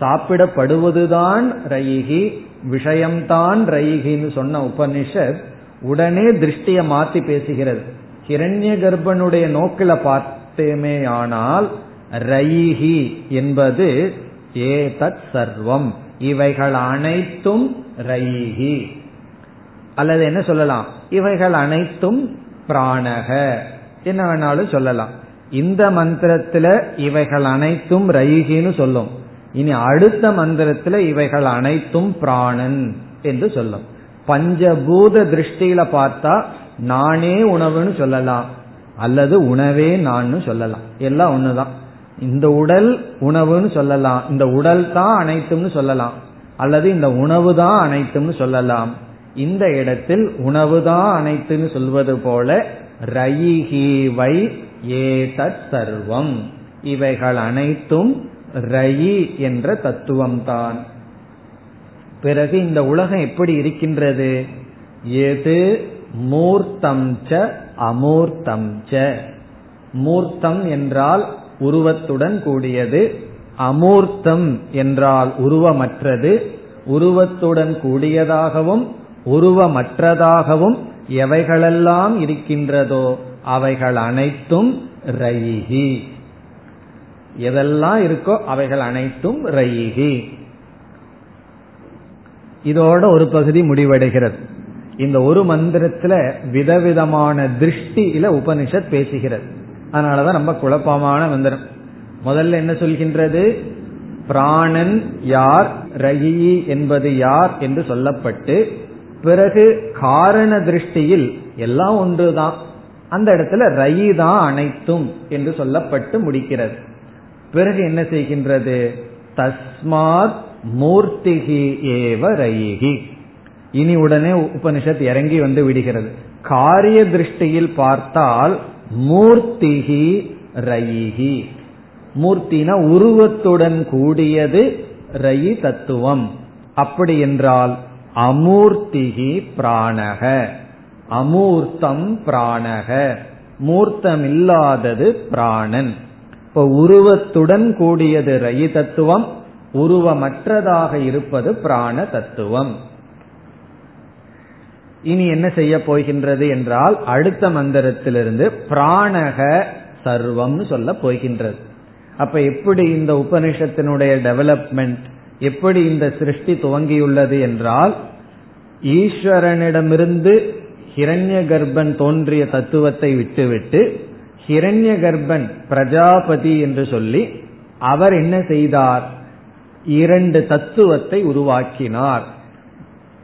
சாப்பிடப்படுவதுதான் ரயிகி. விஷயம்தான் ரயிகின்னு சொன்ன உபனிஷத் உடனே திருஷ்டிய மாத்தி பேசுகிறது. கிரண்ய கர்ப்பனுடைய நோக்கில பார்த்தேமே ஆனால் ரயிகி என்பது ஏதத் சர்வம். இவைகள் அனைத்தும் ரயிகி. அல்லது என்ன சொல்லலாம்? இவைகள் அனைத்தும் பிராணக. என்ன வேணாலும் சொல்லலாம். இந்த மந்திரத்துல இவைகள் அனைத்தும் ரயிகின்னு சொல்லும். இனி அடுத்த மந்திரத்துல இவைகள் அனைத்தும் பிராணன் என்று சொல்லும். பஞ்சபூத திருஷ்டியில பார்த்தா நானே உணவுன்னு சொல்லலாம். அல்லது உணவே நான் சொல்லலாம். எல்லாம் ஒண்ணுதான். இந்த உடல் உணவுன்னு சொல்லலாம். இந்த உடல் தான் அனைத்தும்னு சொல்லலாம். அல்லது இந்த உணவு தான் அனைத்தும்னு சொல்லலாம். இந்த இடத்தில் உணவு தான் அனைத்துன்னு சொல்வது போல ரயிஹி வை ஏதத் சர்வம். இவைகள் அனைத்தும் ரயி என்ற தத்துவம்தான். பிறகு இந்த உலகம் எப்படி இருக்கின்றது? எது மூர்த்தம் ச அமூர்த்தம் ச. மூர்த்தம் என்றால் உருவத்துடன் கூடியது அமூர்த்தம் என்றால் உருவமற்றது உருவத்துடன் கூடியதாகவும் உருவமற்றதாகவும் எவைகளெல்லாம் இருக்கின்றதோ அவைகள் அனைத்தும் ரயிகி எதெல்லாம் இருக்கோ அவைகள் அனைத்தும் ரயிகி இதோட ஒரு பகுதி முடிவடைகிறது. இந்த ஒரு மந்திரத்துல விதவிதமான திருஷ்டியில உபனிஷத் பேசுகிறது. அதனாலதான் ரொம்ப குழப்பமான மந்திரம். முதல்ல என்ன சொல்கின்றது? பிராணன் யார்? ரயி என்பது யார் என்று சொல்லப்பட்டு பிறகு காரண திருஷ்டியில் எல்லாம் ஒன்றுதான். அந்த இடத்துல ரயி தான் அனைத்தும் என்று சொல்லப்பட்டு முடிக்கிறது. பிறகு என்ன செய்கின்றது? தஸ்மாத் மூர்த்திகி ஏவ ரயிகி. இனி உடனே உபனிஷத் இறங்கி வந்து விடுகிறது. காரிய திருஷ்டியில் பார்த்தால் மூர்த்திகி ரயிகி. மூர்த்தினா உருவத்துடன் கூடியது ரயி தத்துவம். அப்படி என்றால் அமூர்த்திகி பிராணக. அமூர்த்தம் பிராணக. மூர்த்தம் இல்லாதது பிராணன். இப்ப உருவத்துடன் கூடியது ரயி தத்துவம் உருவமற்றதாக இருப்பது பிராண தத்துவம். இனி என்ன செய்ய போகின்றது என்றால் அடுத்த மந்திரத்திலிருந்து பிராணக சர்வம்னு சொல்ல போகின்றது. அப்ப எப்படி இந்த உபனிஷத்தினுடைய டெவலப்மெண்ட் எப்படி இந்த சிருஷ்டி துவங்கியுள்ளது என்றால் ஈஸ்வரனிடமிருந்து ஹிரண்ய கர்ப்பன் தோன்றிய தத்துவத்தை விட்டுவிட்டு ஹிரண்ய கர்ப்பன் பிரஜாபதி என்று சொல்லி அவர் என்ன செய்தார்? இரண்டு தத்துவத்தை உருவாக்கினார்.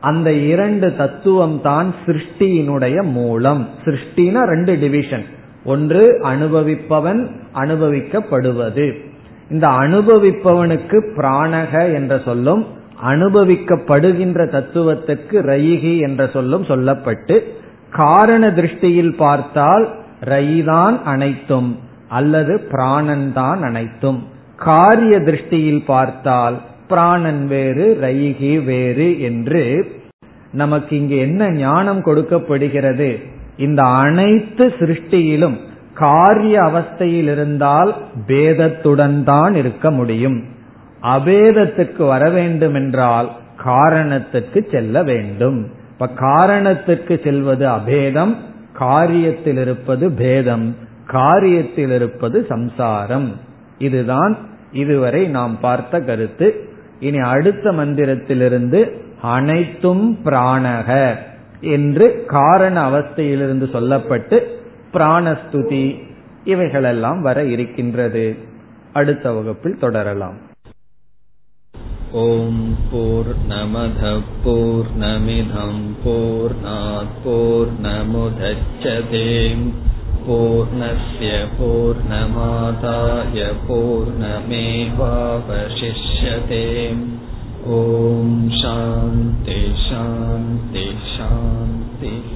அந்த இரண்டு தத்துவம் தான் சிருஷ்டியினுடைய மூலம். சிருஷ்டினா ரெண்டு டிவிஷன் ஒன்று அனுபவிப்பவன் அனுபவிக்கப்படுவது. இந்த அனுபவிப்பவனுக்கு பிராணக என்ற சொல்லும் அனுபவிக்கப்படுகின்ற தத்துவத்துக்கு ரயிகி என்ற சொல்லும் சொல்லப்பட்டு காரண திருஷ்டியில் பார்த்தால் ரயிதான் அனைத்தும் அல்லது பிராணன் தான் அனைத்தும். காரிய திருஷ்டியில் பார்த்தால் பிராணன் வேறு ரயிகி வேறு என்று நமக்கு இங்கு என்ன ஞானம் கொடுக்கப்படுகிறது? இந்த அனைத்து சிருஷ்டியிலும் காரிய அவஸ்தையில் இருந்தால் பேதத்துடன் தான் இருக்க முடியும். அபேதத்துக்கு வர வேண்டும் என்றால் காரணத்துக்கு செல்ல வேண்டும். இப்ப காரணத்துக்கு செல்வது அபேதம் காரியத்தில் இருப்பது பேதம் காரியத்தில் இருப்பது சம்சாரம். இதுதான் இதுவரை நாம் பார்த்த கருத்து. இனி அடுத்த மந்திரத்திலிருந்து அனைத்தும் பிராணக என்று காரண அவஸ்தையிலிருந்து சொல்லப்பட்டு பிராணஸ்துதி இவைகளெல்லாம் வர இருக்கின்றது அடுத்த வகுப்பில் தொடரலாம் ॐ पूर्णमधः पूर्णमिधम् पूर्णात् पूर्णमुदच्छते पूर्णस्य पूर्णमादाय पूर्णमेवावशिष्यते ॐ शान्ति शान्ति शान्तिः